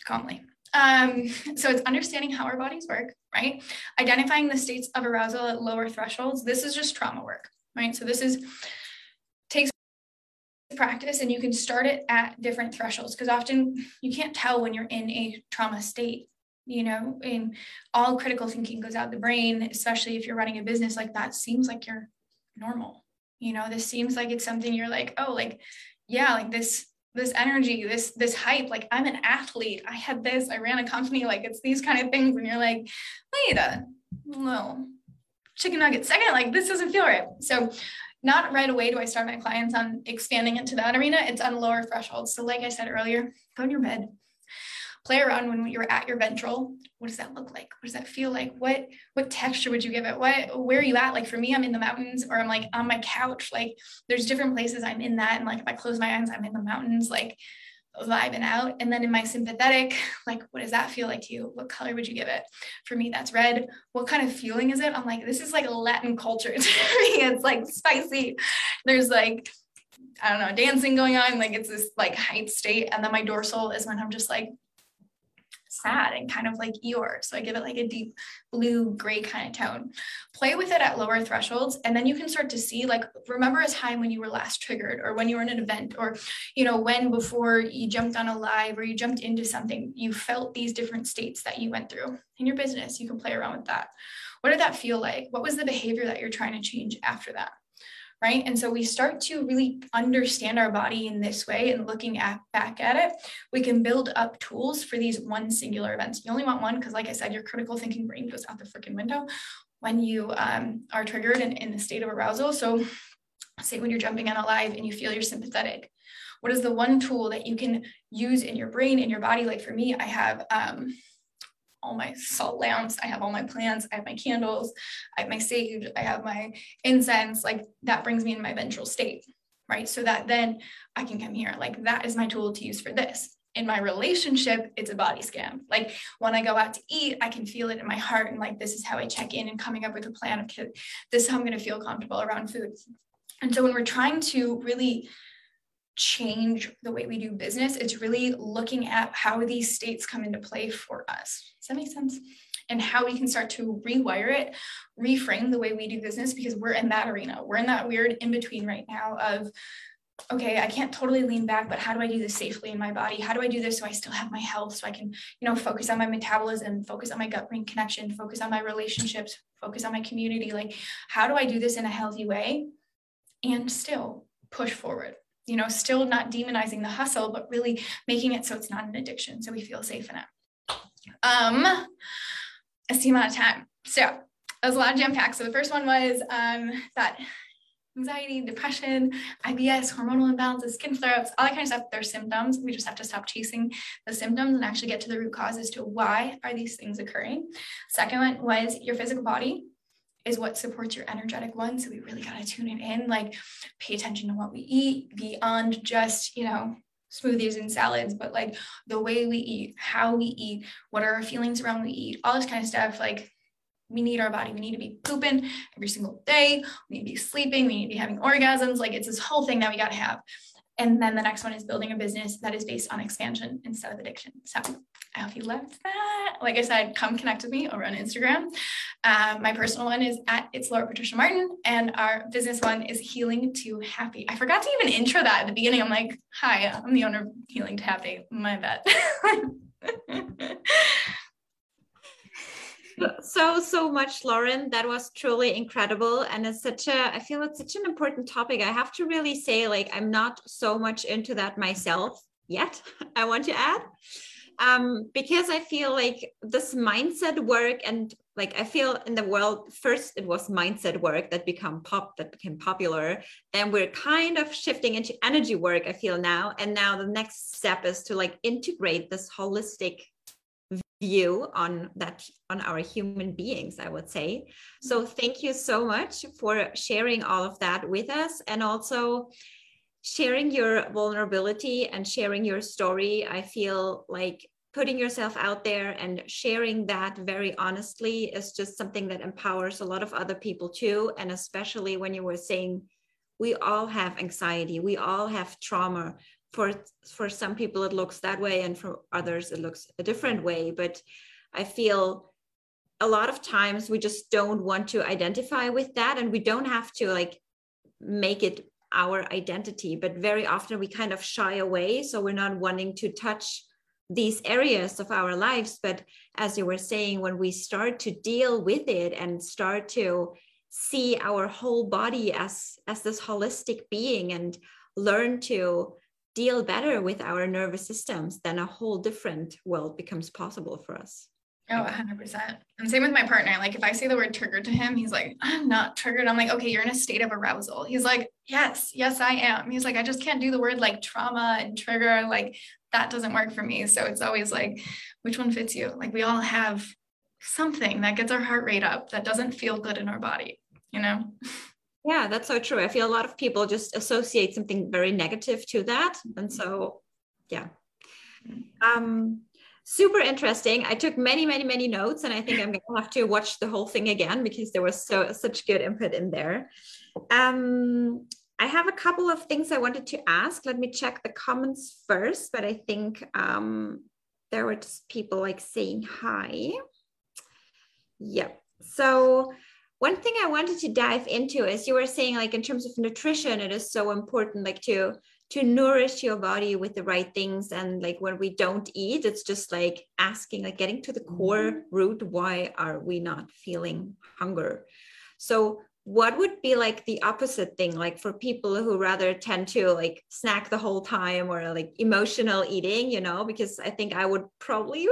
S2: calmly. Um, so it's understanding how our bodies work, right? Identifying the states of arousal at lower thresholds. This is just trauma work, right? So this is takes practice and you can start it at different thresholds because often you can't tell when you're in a trauma state you know and all critical thinking goes out the brain especially if you're running a business like that seems like you're normal you know this seems like it's something you're like oh like yeah, like this this energy, this this hype, like I'm an athlete. I had this, I ran a company, like it's these kind of things. And you're like, wait a little chicken nugget second, like this doesn't feel right. So not right away do I start my clients on expanding into that arena. It's on lower thresholds. So like I said earlier, go in your bed, play around when you're at your ventral. What does that look like? What does that feel like? What what texture would you give it? What where are you at? Like for me i'm in the mountains or i'm like on my couch. Like there's different places i'm in that. And like if i close my eyes i'm in the mountains like vibing out. And then in my sympathetic like what does that feel like to you? What color would you give it? For me that's red. What kind of feeling is it? I'm like this is like latin culture to me. It's like spicy. There's like I don't know, dancing going on. Like it's this like height state. And then my dorsal is when I'm just like sad and kind of like Eeyore. So I give it like a deep blue gray kind of tone. Play with it at lower thresholds. And then you can start to see like, remember a time when you were last triggered or when you were in an event or, you know, when before you jumped on a live or you jumped into something, you felt these different states that you went through in your business. You can play around with that. What did that feel like? What was the behavior that you're trying to change after that? Right? And so we start to really understand our body in this way and looking at back at it, we can build up tools for these one singular events. You only want one because like I said, your critical thinking brain goes out the freaking window when you um, are triggered and in the state of arousal. So say when you're jumping on a live and you feel your sympathetic, what is the one tool that you can use in your brain, in your body? Like for me, I have um, all my salt lamps, I have all my plants, I have my candles, I have my sage, I have my incense. Like that brings me in my ventral state, right? So that then I can come here. Like that is my tool to use for this. In my relationship, it's a body scan. Like when I go out to eat, I can feel it in my heart. And like, this is how I check in and coming up with a plan of this is how I'm going to feel comfortable around food. And so when we're trying to really change the way we do business. It's really looking at how these states come into play for us. Does that make sense? And how we can start to rewire it, reframe the way we do business because we're in that arena. We're in that weird in between right now of, okay, I can't totally lean back, but how do I do this safely in my body? How do I do this so I still have my health, so I can, you know, focus on my metabolism, focus on my gut brain connection, focus on my relationships, focus on my community? Like, how do I do this in a healthy way and still push forward? You know, still not demonizing the hustle, but really making it so it's not an addiction. So we feel safe in it. Um, it's the amount of time. So it was a lot of jam packs. So the first one was um, that anxiety, depression, IBS, hormonal imbalances, skin flare-ups, all that kind of stuff. They're symptoms. We just have to stop chasing the symptoms and actually get to the root cause as to why are these things occurring. Second one was your physical body is what supports your energetic one. So we really got to tune it in, like pay attention to what we eat beyond just, you know, smoothies and salads, but like the way we eat, how we eat, what are our feelings around we eat, all this kind of stuff. Like we need our body. We need to be pooping every single day. We need to be sleeping. We need to be having orgasms. Like it's this whole thing that we got to have. And then the next one is building a business that is based on expansion instead of addiction. So I hope you loved that. Like I said, come connect with me over on Instagram. Um, my personal one is at it's Laura Patricia Martin, and our business one is Healing to Happy. I forgot to even intro that at the beginning. I'm like, hi, I'm the owner of Healing to Happy. My bad.
S1: so so much lauren that was truly incredible and it's such a i feel it's such an important topic i have to really say like i'm not so much into that myself yet i want to add um, because I feel like this mindset work and like I feel in the world first it was mindset work that become pop that became popular. Then we're kind of shifting into energy work. I feel now, and now the next step is to like integrate this holistic view on that on our human beings i would say. So mm-hmm. thank you so much for sharing all of that with us and also sharing your vulnerability and sharing your story. I feel like putting yourself out there and sharing that very honestly is just something that empowers a lot of other people too. And especially when you were saying we all have anxiety. We all have trauma for for some people it looks that way and for others it looks a different way but i feel a lot of times we just don't want to identify with that and we don't have to like make it our identity but very often we kind of shy away so we're not wanting to touch these areas of our lives but as you were saying when we start to deal with it and start to see our whole body as as this holistic being and learn to deal better with our nervous systems then a whole different world becomes possible for us
S2: Oh, 100%. And same with my partner. Like, if I say the word triggered to him, he's like, I'm not triggered. I'm like, okay, you're in a state of arousal. He's like, yes, yes, I am. He's like, I just can't do the word like trauma and trigger. Like, that doesn't work for me. So it's always like, which one fits you? Like, we all have something that gets our heart rate up that doesn't feel good in our body, you know?
S1: Yeah, that's so true. I feel a lot of people just associate something very negative to that. And so, yeah. Um, super interesting. I took many, many, many notes, and I think I'm gonna have to watch the whole thing again because there was so such good input in there. Um, I have a couple of things I wanted to ask. Let me check the comments first, but I think um, there were just people like saying hi. Yep. So one thing I wanted to dive into is you were saying like in terms of nutrition, it is so important like to to nourish your body with the right things and like when we don't eat. It's just like asking like getting to the core mm-hmm. root why are we not feeling hunger? So what would be like the opposite thing like for people who rather tend to like snack the whole time or like emotional eating you know because i think i would probably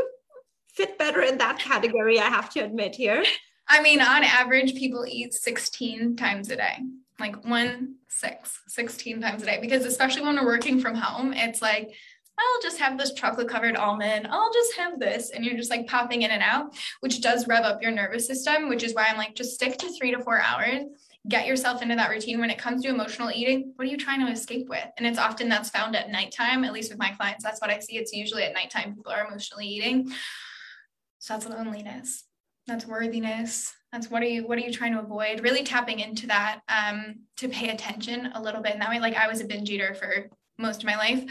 S1: fit better in that category i have to admit here
S2: i mean on average people eat 16 times a day like one six 16 times a day because especially when we're working from home it's like I'll just have this chocolate covered almond. I'll just have this. And you're just like popping in and out, which does rev up your nervous system, which is why I'm like, just stick to three to four hours, get yourself into that routine. When it comes to emotional eating, what are you trying to escape with? And it's often that's found at nighttime, at least with my clients. That's what I see. It's usually at nighttime people are emotionally eating. So that's loneliness, that's worthiness, that's what are you what are you trying to avoid really tapping into that um, to pay attention a little bit and that way like i was a binge eater for most of my life,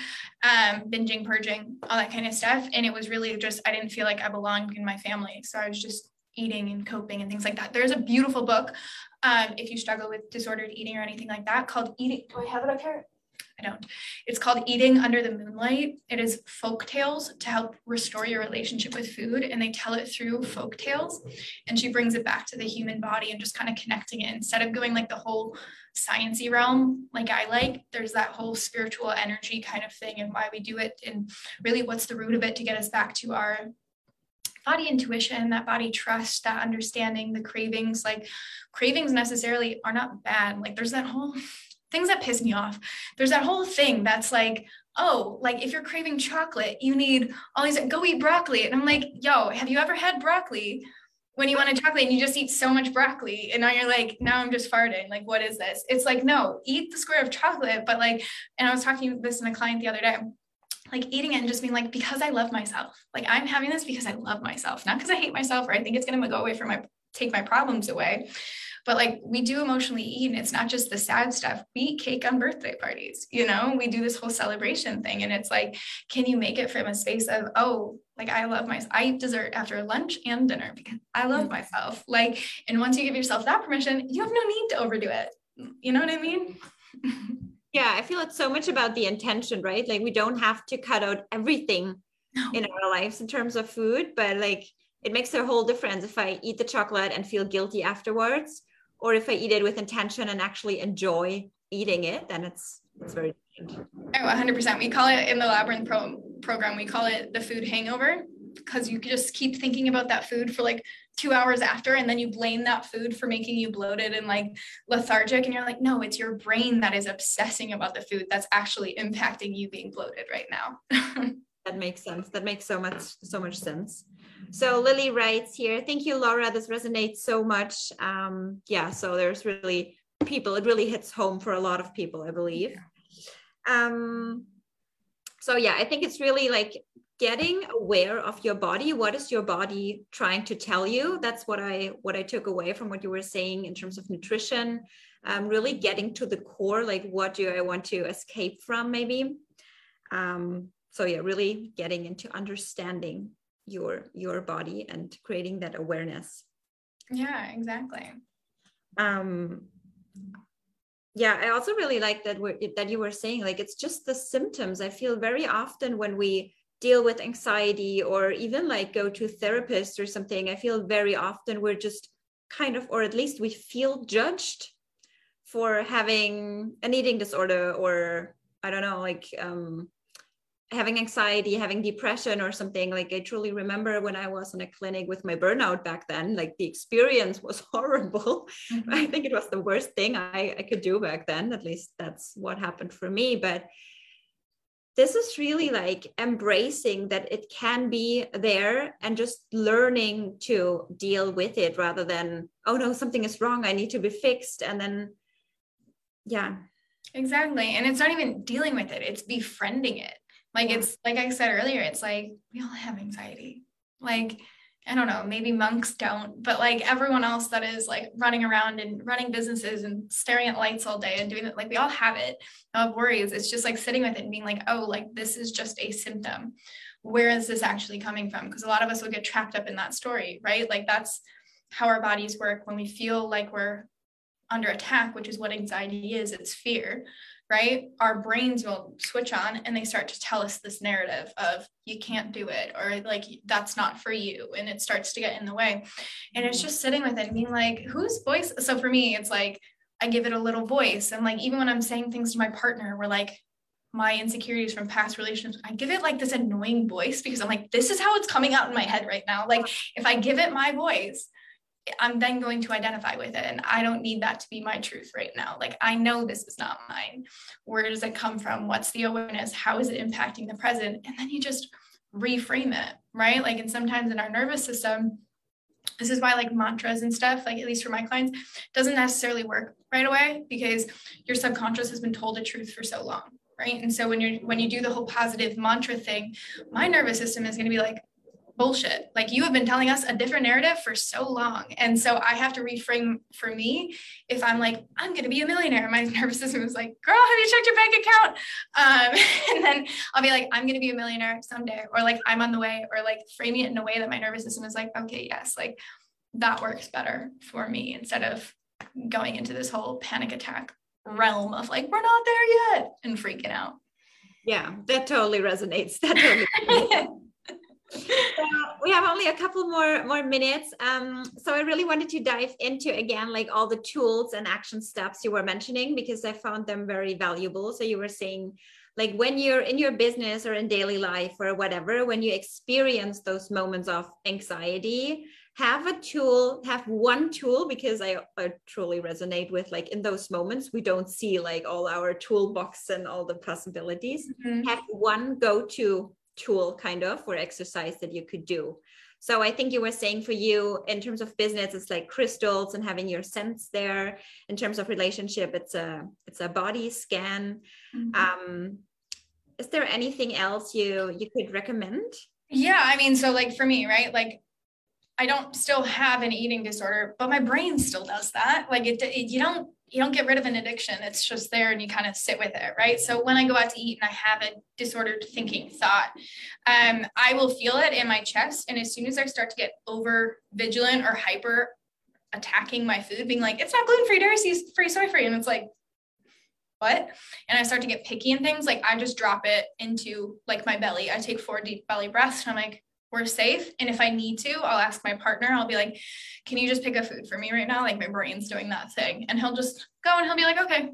S2: um, binging, purging, all that kind of stuff. And it was really just, I didn't feel like I belonged in my family. So I was just eating and coping and things like that. There's a beautiful book um, if you struggle with disordered eating or anything like that called Eating. Do I have it up here? I don't. It's called Eating Under the Moonlight. It is folk tales to help restore your relationship with food. And they tell it through folk tales. And she brings it back to the human body and just kind of connecting it instead of going like the whole sciency realm like I like. There's that whole spiritual energy kind of thing and why we do it and really what's the root of it to get us back to our body intuition, that body trust, that understanding, the cravings. Like cravings necessarily are not bad. Like there's that whole things that piss me off. There's that whole thing that's like, oh, like if you're craving chocolate, you need all these, go eat broccoli. And I'm like, yo, have you ever had broccoli when you want a chocolate and you just eat so much broccoli? And now you're like, now I'm just farting. Like, what is this? It's like, no, eat the square of chocolate. But like, and I was talking this in a client the other day like eating it and just being like because i love myself like i'm having this because i love myself not because i hate myself or i think it's to go away from my take my problems away but like we do emotionally eat and it's not just the sad stuff. We eat cake on birthday parties you know? We do this whole celebration thing and it's like can you make it from a space of oh like i love my i eat dessert after lunch and dinner because i love mm-hmm. myself. Like and once you give yourself that permission you have no need to overdo it. You know what i mean?
S1: Yeah i feel it's so much about the intention right? Like we don't have to cut out everything no. in our lives in terms of food but like it makes a whole difference if i eat the chocolate and feel guilty afterwards or if i eat it with intention and actually enjoy eating it then it's it's very different.
S2: Oh 100% we call it in the labyrinth pro- program we call it the food hangover because you just keep thinking about that food for like two hours after and then you blame that food for making you bloated and like lethargic and you're like no it's your brain that is obsessing about the food that's actually impacting you being bloated right now.
S1: That makes sense. That makes so much so much sense so lily writes here thank you laura. This resonates so much. Um yeah so there's really people it really hits home for a lot of people i believe. Um so yeah i think it's really like getting aware of your body. What is your body trying to tell you? That's what i what i took away from what you were saying in terms of nutrition. Um, really getting to the core like what do i want to escape from maybe? Um, so yeah really getting into understanding your your body and creating that awareness.
S2: Yeah exactly.
S1: Um yeah i also really like that we're, that you were saying like it's just the symptoms. I feel very often when we deal with anxiety or even like go to therapists or something i feel very often we're just kind of or at least we feel judged for having an eating disorder or i don't know like um having anxiety having depression or something like i truly remember when i was in a clinic with my burnout back then like the experience was horrible. Mm-hmm. i think it was the worst thing I, I could do back then at least that's what happened for me but this is really like embracing that it can be there and just learning to deal with it rather than oh no something is wrong i need to be fixed and then yeah.
S2: Exactly and it's not even dealing with it it's befriending it like it's like i said earlier it's like we all have anxiety like I don't know, maybe monks don't, but like everyone else that is like running around and running businesses and staring at lights all day and doing it, like we all have it, of worries. It's just like sitting with it and being like, oh, like this is just a symptom. Where is this actually coming from? Because a lot of us will get trapped up in that story, right? Like that's how our bodies work when we feel like we're under attack, which is what anxiety is, it's fear right? Our brains will switch on and they start to tell us this narrative of you can't do it or like that's not for you. And it starts to get in the way. And it's just sitting with it being like, whose voice? So for me, it's like, I give it a little voice. And like, even when I'm saying things to my partner, we're like, my insecurities from past relationships, I give it like this annoying voice because I'm like, this is how it's coming out in my head right now. Like, if I give it my voice, I'm then going to identify with it. And I don't need that to be my truth right now. Like, I know this is not mine. Where does it come from? What's the awareness? How is it impacting the present? And then you just reframe it, right? Like, and sometimes in our nervous system, this is why like mantras and stuff, like at least for my clients, doesn't necessarily work right away because your subconscious has been told a truth for so long. Right. And so when you're when you do the whole positive mantra thing, my nervous system is going to be like, bullshit. Like you have been telling us a different narrative for so long. And so I have to reframe for me if I'm like, I'm going to be a millionaire. My nervous system is like, girl, have you checked your bank account? Um, and then I'll be like, I'm going to be a millionaire someday, or like I'm on the way, or like framing it in a way that my nervous system is like, okay, yes, like that works better for me instead of going into this whole panic attack realm of like, we're not there yet and freaking out.
S1: Yeah, that totally resonates. That totally resonates. so we have only a couple more more minutes. Um, so i really wanted to dive into again like all the tools and action steps you were mentioning because i found them very valuable. So you were saying like when you're in your business or in daily life or whatever when you experience those moments of anxiety have a tool have one tool because I, I truly resonate with like in those moments we don't see like all our toolbox and all the possibilities. Mm-hmm. have one go-to tool kind of or exercise that you could do. So i think you were saying for you in terms of business it's like crystals and having your sense there. In terms of relationship it's a it's a body scan. Mm-hmm. um is there anything else you you could recommend?
S2: Yeah i mean so like for me right like I don't still have an eating disorder, but my brain still does that. Like it, it, you don't you don't get rid of an addiction. It's just there and you kind of sit with it, right? So when I go out to eat and I have a disordered thinking thought, um, I will feel it in my chest. And as soon as I start to get over vigilant or hyper attacking my food, being like, it's not gluten free, dairy free, soy free. And it's like, what? And I start to get picky and things like I just drop it into like my belly. I take four deep belly breaths and I'm like, we're safe. And if I need to, I'll ask my partner, I'll be like, can you just pick a food for me right now? Like my brain's doing that thing. And he'll just go and he'll be like, okay.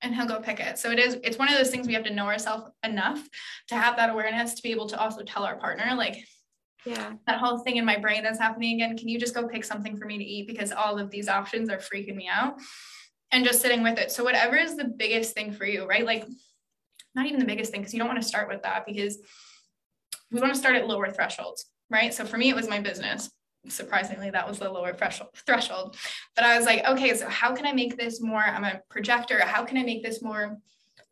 S2: And he'll go pick it. So it is, it's one of those things we have to know ourselves enough to have that awareness to be able to also tell our partner, like,
S1: yeah,
S2: that whole thing in my brain that's happening again. Can you just go pick something for me to eat? Because all of these options are freaking me out. And just sitting with it. So whatever is the biggest thing for you, right? Like not even the biggest thing, because you don't want to start with that because we want to start at lower thresholds, right? So for me, it was my business. Surprisingly, that was the lower threshold. But I was like, okay, so how can I make this more? I'm a projector. How can I make this more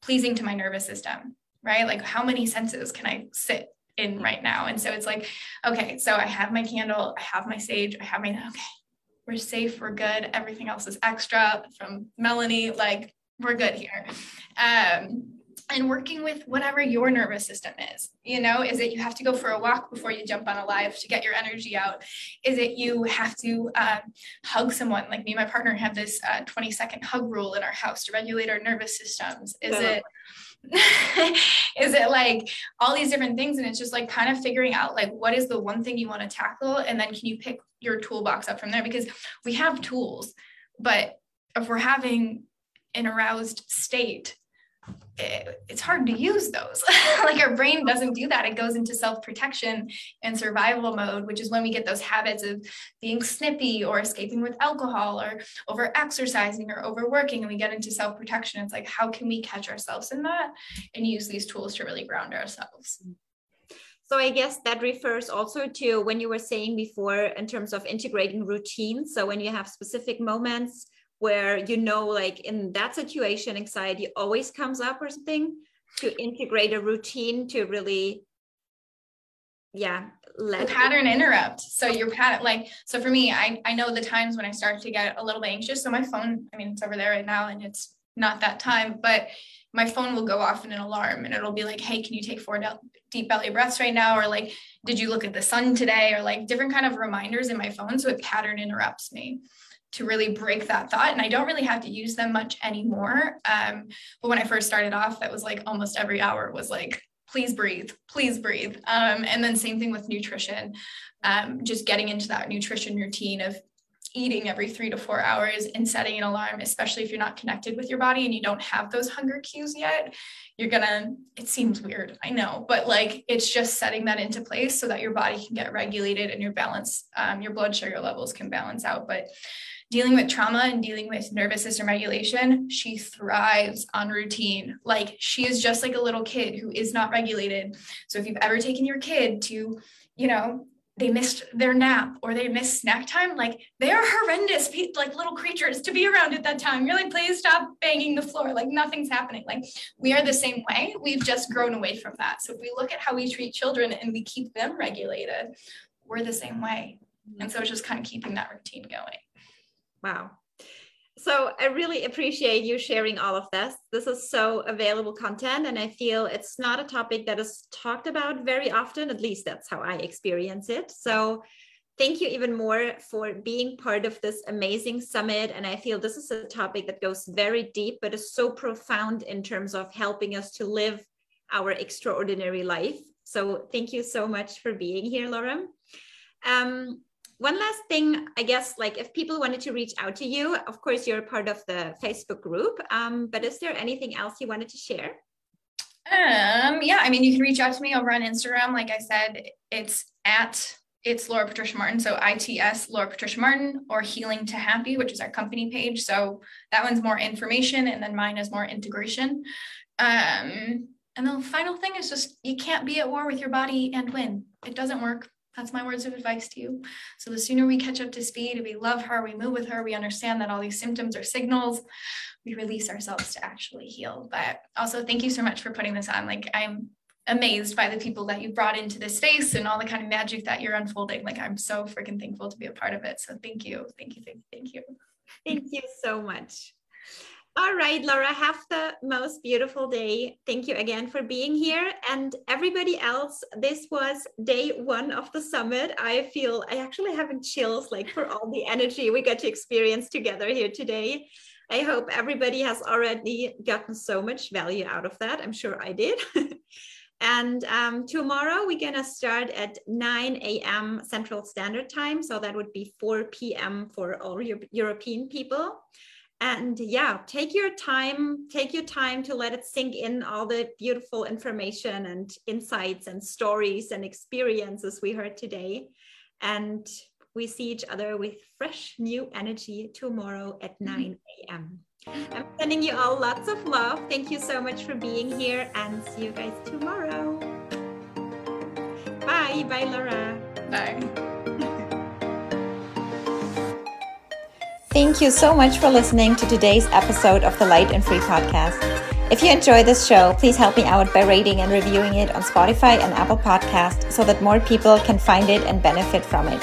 S2: pleasing to my nervous system, right? Like, how many senses can I sit in right now? And so it's like, okay, so I have my candle, I have my sage, I have my, okay, we're safe, we're good. Everything else is extra from Melanie. Like, we're good here. Um, and working with whatever your nervous system is. You know, is it you have to go for a walk before you jump on a live to get your energy out? Is it you have to um, hug someone? Like me and my partner have this uh, 20 second hug rule in our house to regulate our nervous systems. Is it is it like all these different things and it's just like kind of figuring out like what is the one thing you want to tackle and then can you pick your toolbox up from there because we have tools but if we're having an aroused state it, it's hard to use those. like our brain doesn't do that. It goes into self protection and survival mode, which is when we get those habits of being snippy or escaping with alcohol or over exercising or overworking. And we get into self protection. It's like, how can we catch ourselves in that and use these tools to really ground ourselves?
S1: So I guess that refers also to when you were saying before in terms of integrating routines. So when you have specific moments where you know like in that situation anxiety always comes up or something to integrate a routine to really yeah
S2: let the pattern mm-hmm. interrupt. So your pattern like so for me I, I know the times when i start to get a little bit anxious. So my phone i mean it's over there right now and it's not that time but my phone will go off in an alarm and it'll be like hey can you take four deep belly breaths right now? Or like did you look at the sun today? Or like different kind of reminders in my phone. So it pattern interrupts me to really break that thought. And I don't really have to use them much anymore. Um, but when I first started off, that was like almost every hour was like, please breathe, please breathe. Um, and then same thing with nutrition, um, just getting into that nutrition routine of eating every three to four hours and setting an alarm, especially if you're not connected with your body and you don't have those hunger cues yet, you're gonna, it seems weird, I know, but like it's just setting that into place so that your body can get regulated and your balance, um, your blood sugar levels can balance out. But dealing with trauma and dealing with nervous system regulation, she thrives on routine. Like she is just like a little kid who is not regulated. So if you've ever taken your kid to, you know, they missed their nap or they missed snack time, like they are horrendous, like little creatures to be around at that time. You're like, please stop banging the floor. Like nothing's happening. Like we are the same way. We've just grown away from that. So if we look at how we treat children and we keep them regulated, we're the same way. And so it's just kind of keeping that routine going.
S1: Wow. So I really appreciate you sharing all of this. This is so available content, and I feel it's not a topic that is talked about very often. At least that's how I experience it. So thank you even more for being part of this amazing summit. And I feel this is a topic that goes very deep, but is so profound in terms of helping us to live our extraordinary life. So thank you so much for being here, Laura. Um, one last thing, I guess, like if people wanted to reach out to you, of course, you're part of the Facebook group, um, but is there anything else you wanted to share?
S2: Um, yeah, I mean, you can reach out to me over on Instagram. Like I said, it's at it's Laura Patricia Martin. So ITS Laura Patricia Martin or Healing to Happy, which is our company page. So that one's more information, and then mine is more integration. Um, and the final thing is just you can't be at war with your body and win. It doesn't work. That's my words of advice to you. So the sooner we catch up to speed, we love her, we move with her, we understand that all these symptoms are signals, we release ourselves to actually heal. But also thank you so much for putting this on. Like I'm amazed by the people that you brought into this space and all the kind of magic that you're unfolding. Like I'm so freaking thankful to be a part of it. So thank you. Thank you. Thank you. Thank you.
S1: Thank you so much. All right, Laura, have the most beautiful day. Thank you again for being here. And everybody else, this was day one of the summit. I feel I actually having chills like for all the energy we got to experience together here today. I hope everybody has already gotten so much value out of that. I'm sure I did. and um, tomorrow we're going to start at 9 a.m. Central Standard Time. So that would be 4 p.m. for all European people and yeah take your time take your time to let it sink in all the beautiful information and insights and stories and experiences we heard today. And we see each other with fresh new energy tomorrow at mm-hmm. 9 a.m i'm sending you all lots of love. Thank you so much for being here and see you guys tomorrow. Bye. Bye laura.
S2: Bye
S1: Thank you so much for listening to today's episode of the Light and Free podcast. If you enjoy this show, please help me out by rating and reviewing it on Spotify and Apple Podcast so that more people can find it and benefit from it.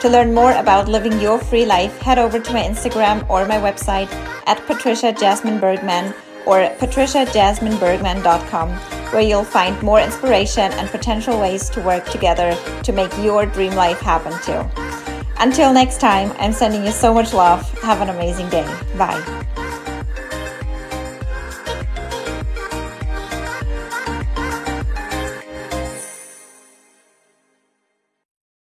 S1: To learn more about living your free life, head over to my Instagram or my website at Patricia Jasmine Bergman or patriciajasminebergman.com, where you'll find more inspiration and potential ways to work together to make your dream life happen too. Until next time, I'm sending you so much love. Have an amazing day. Bye.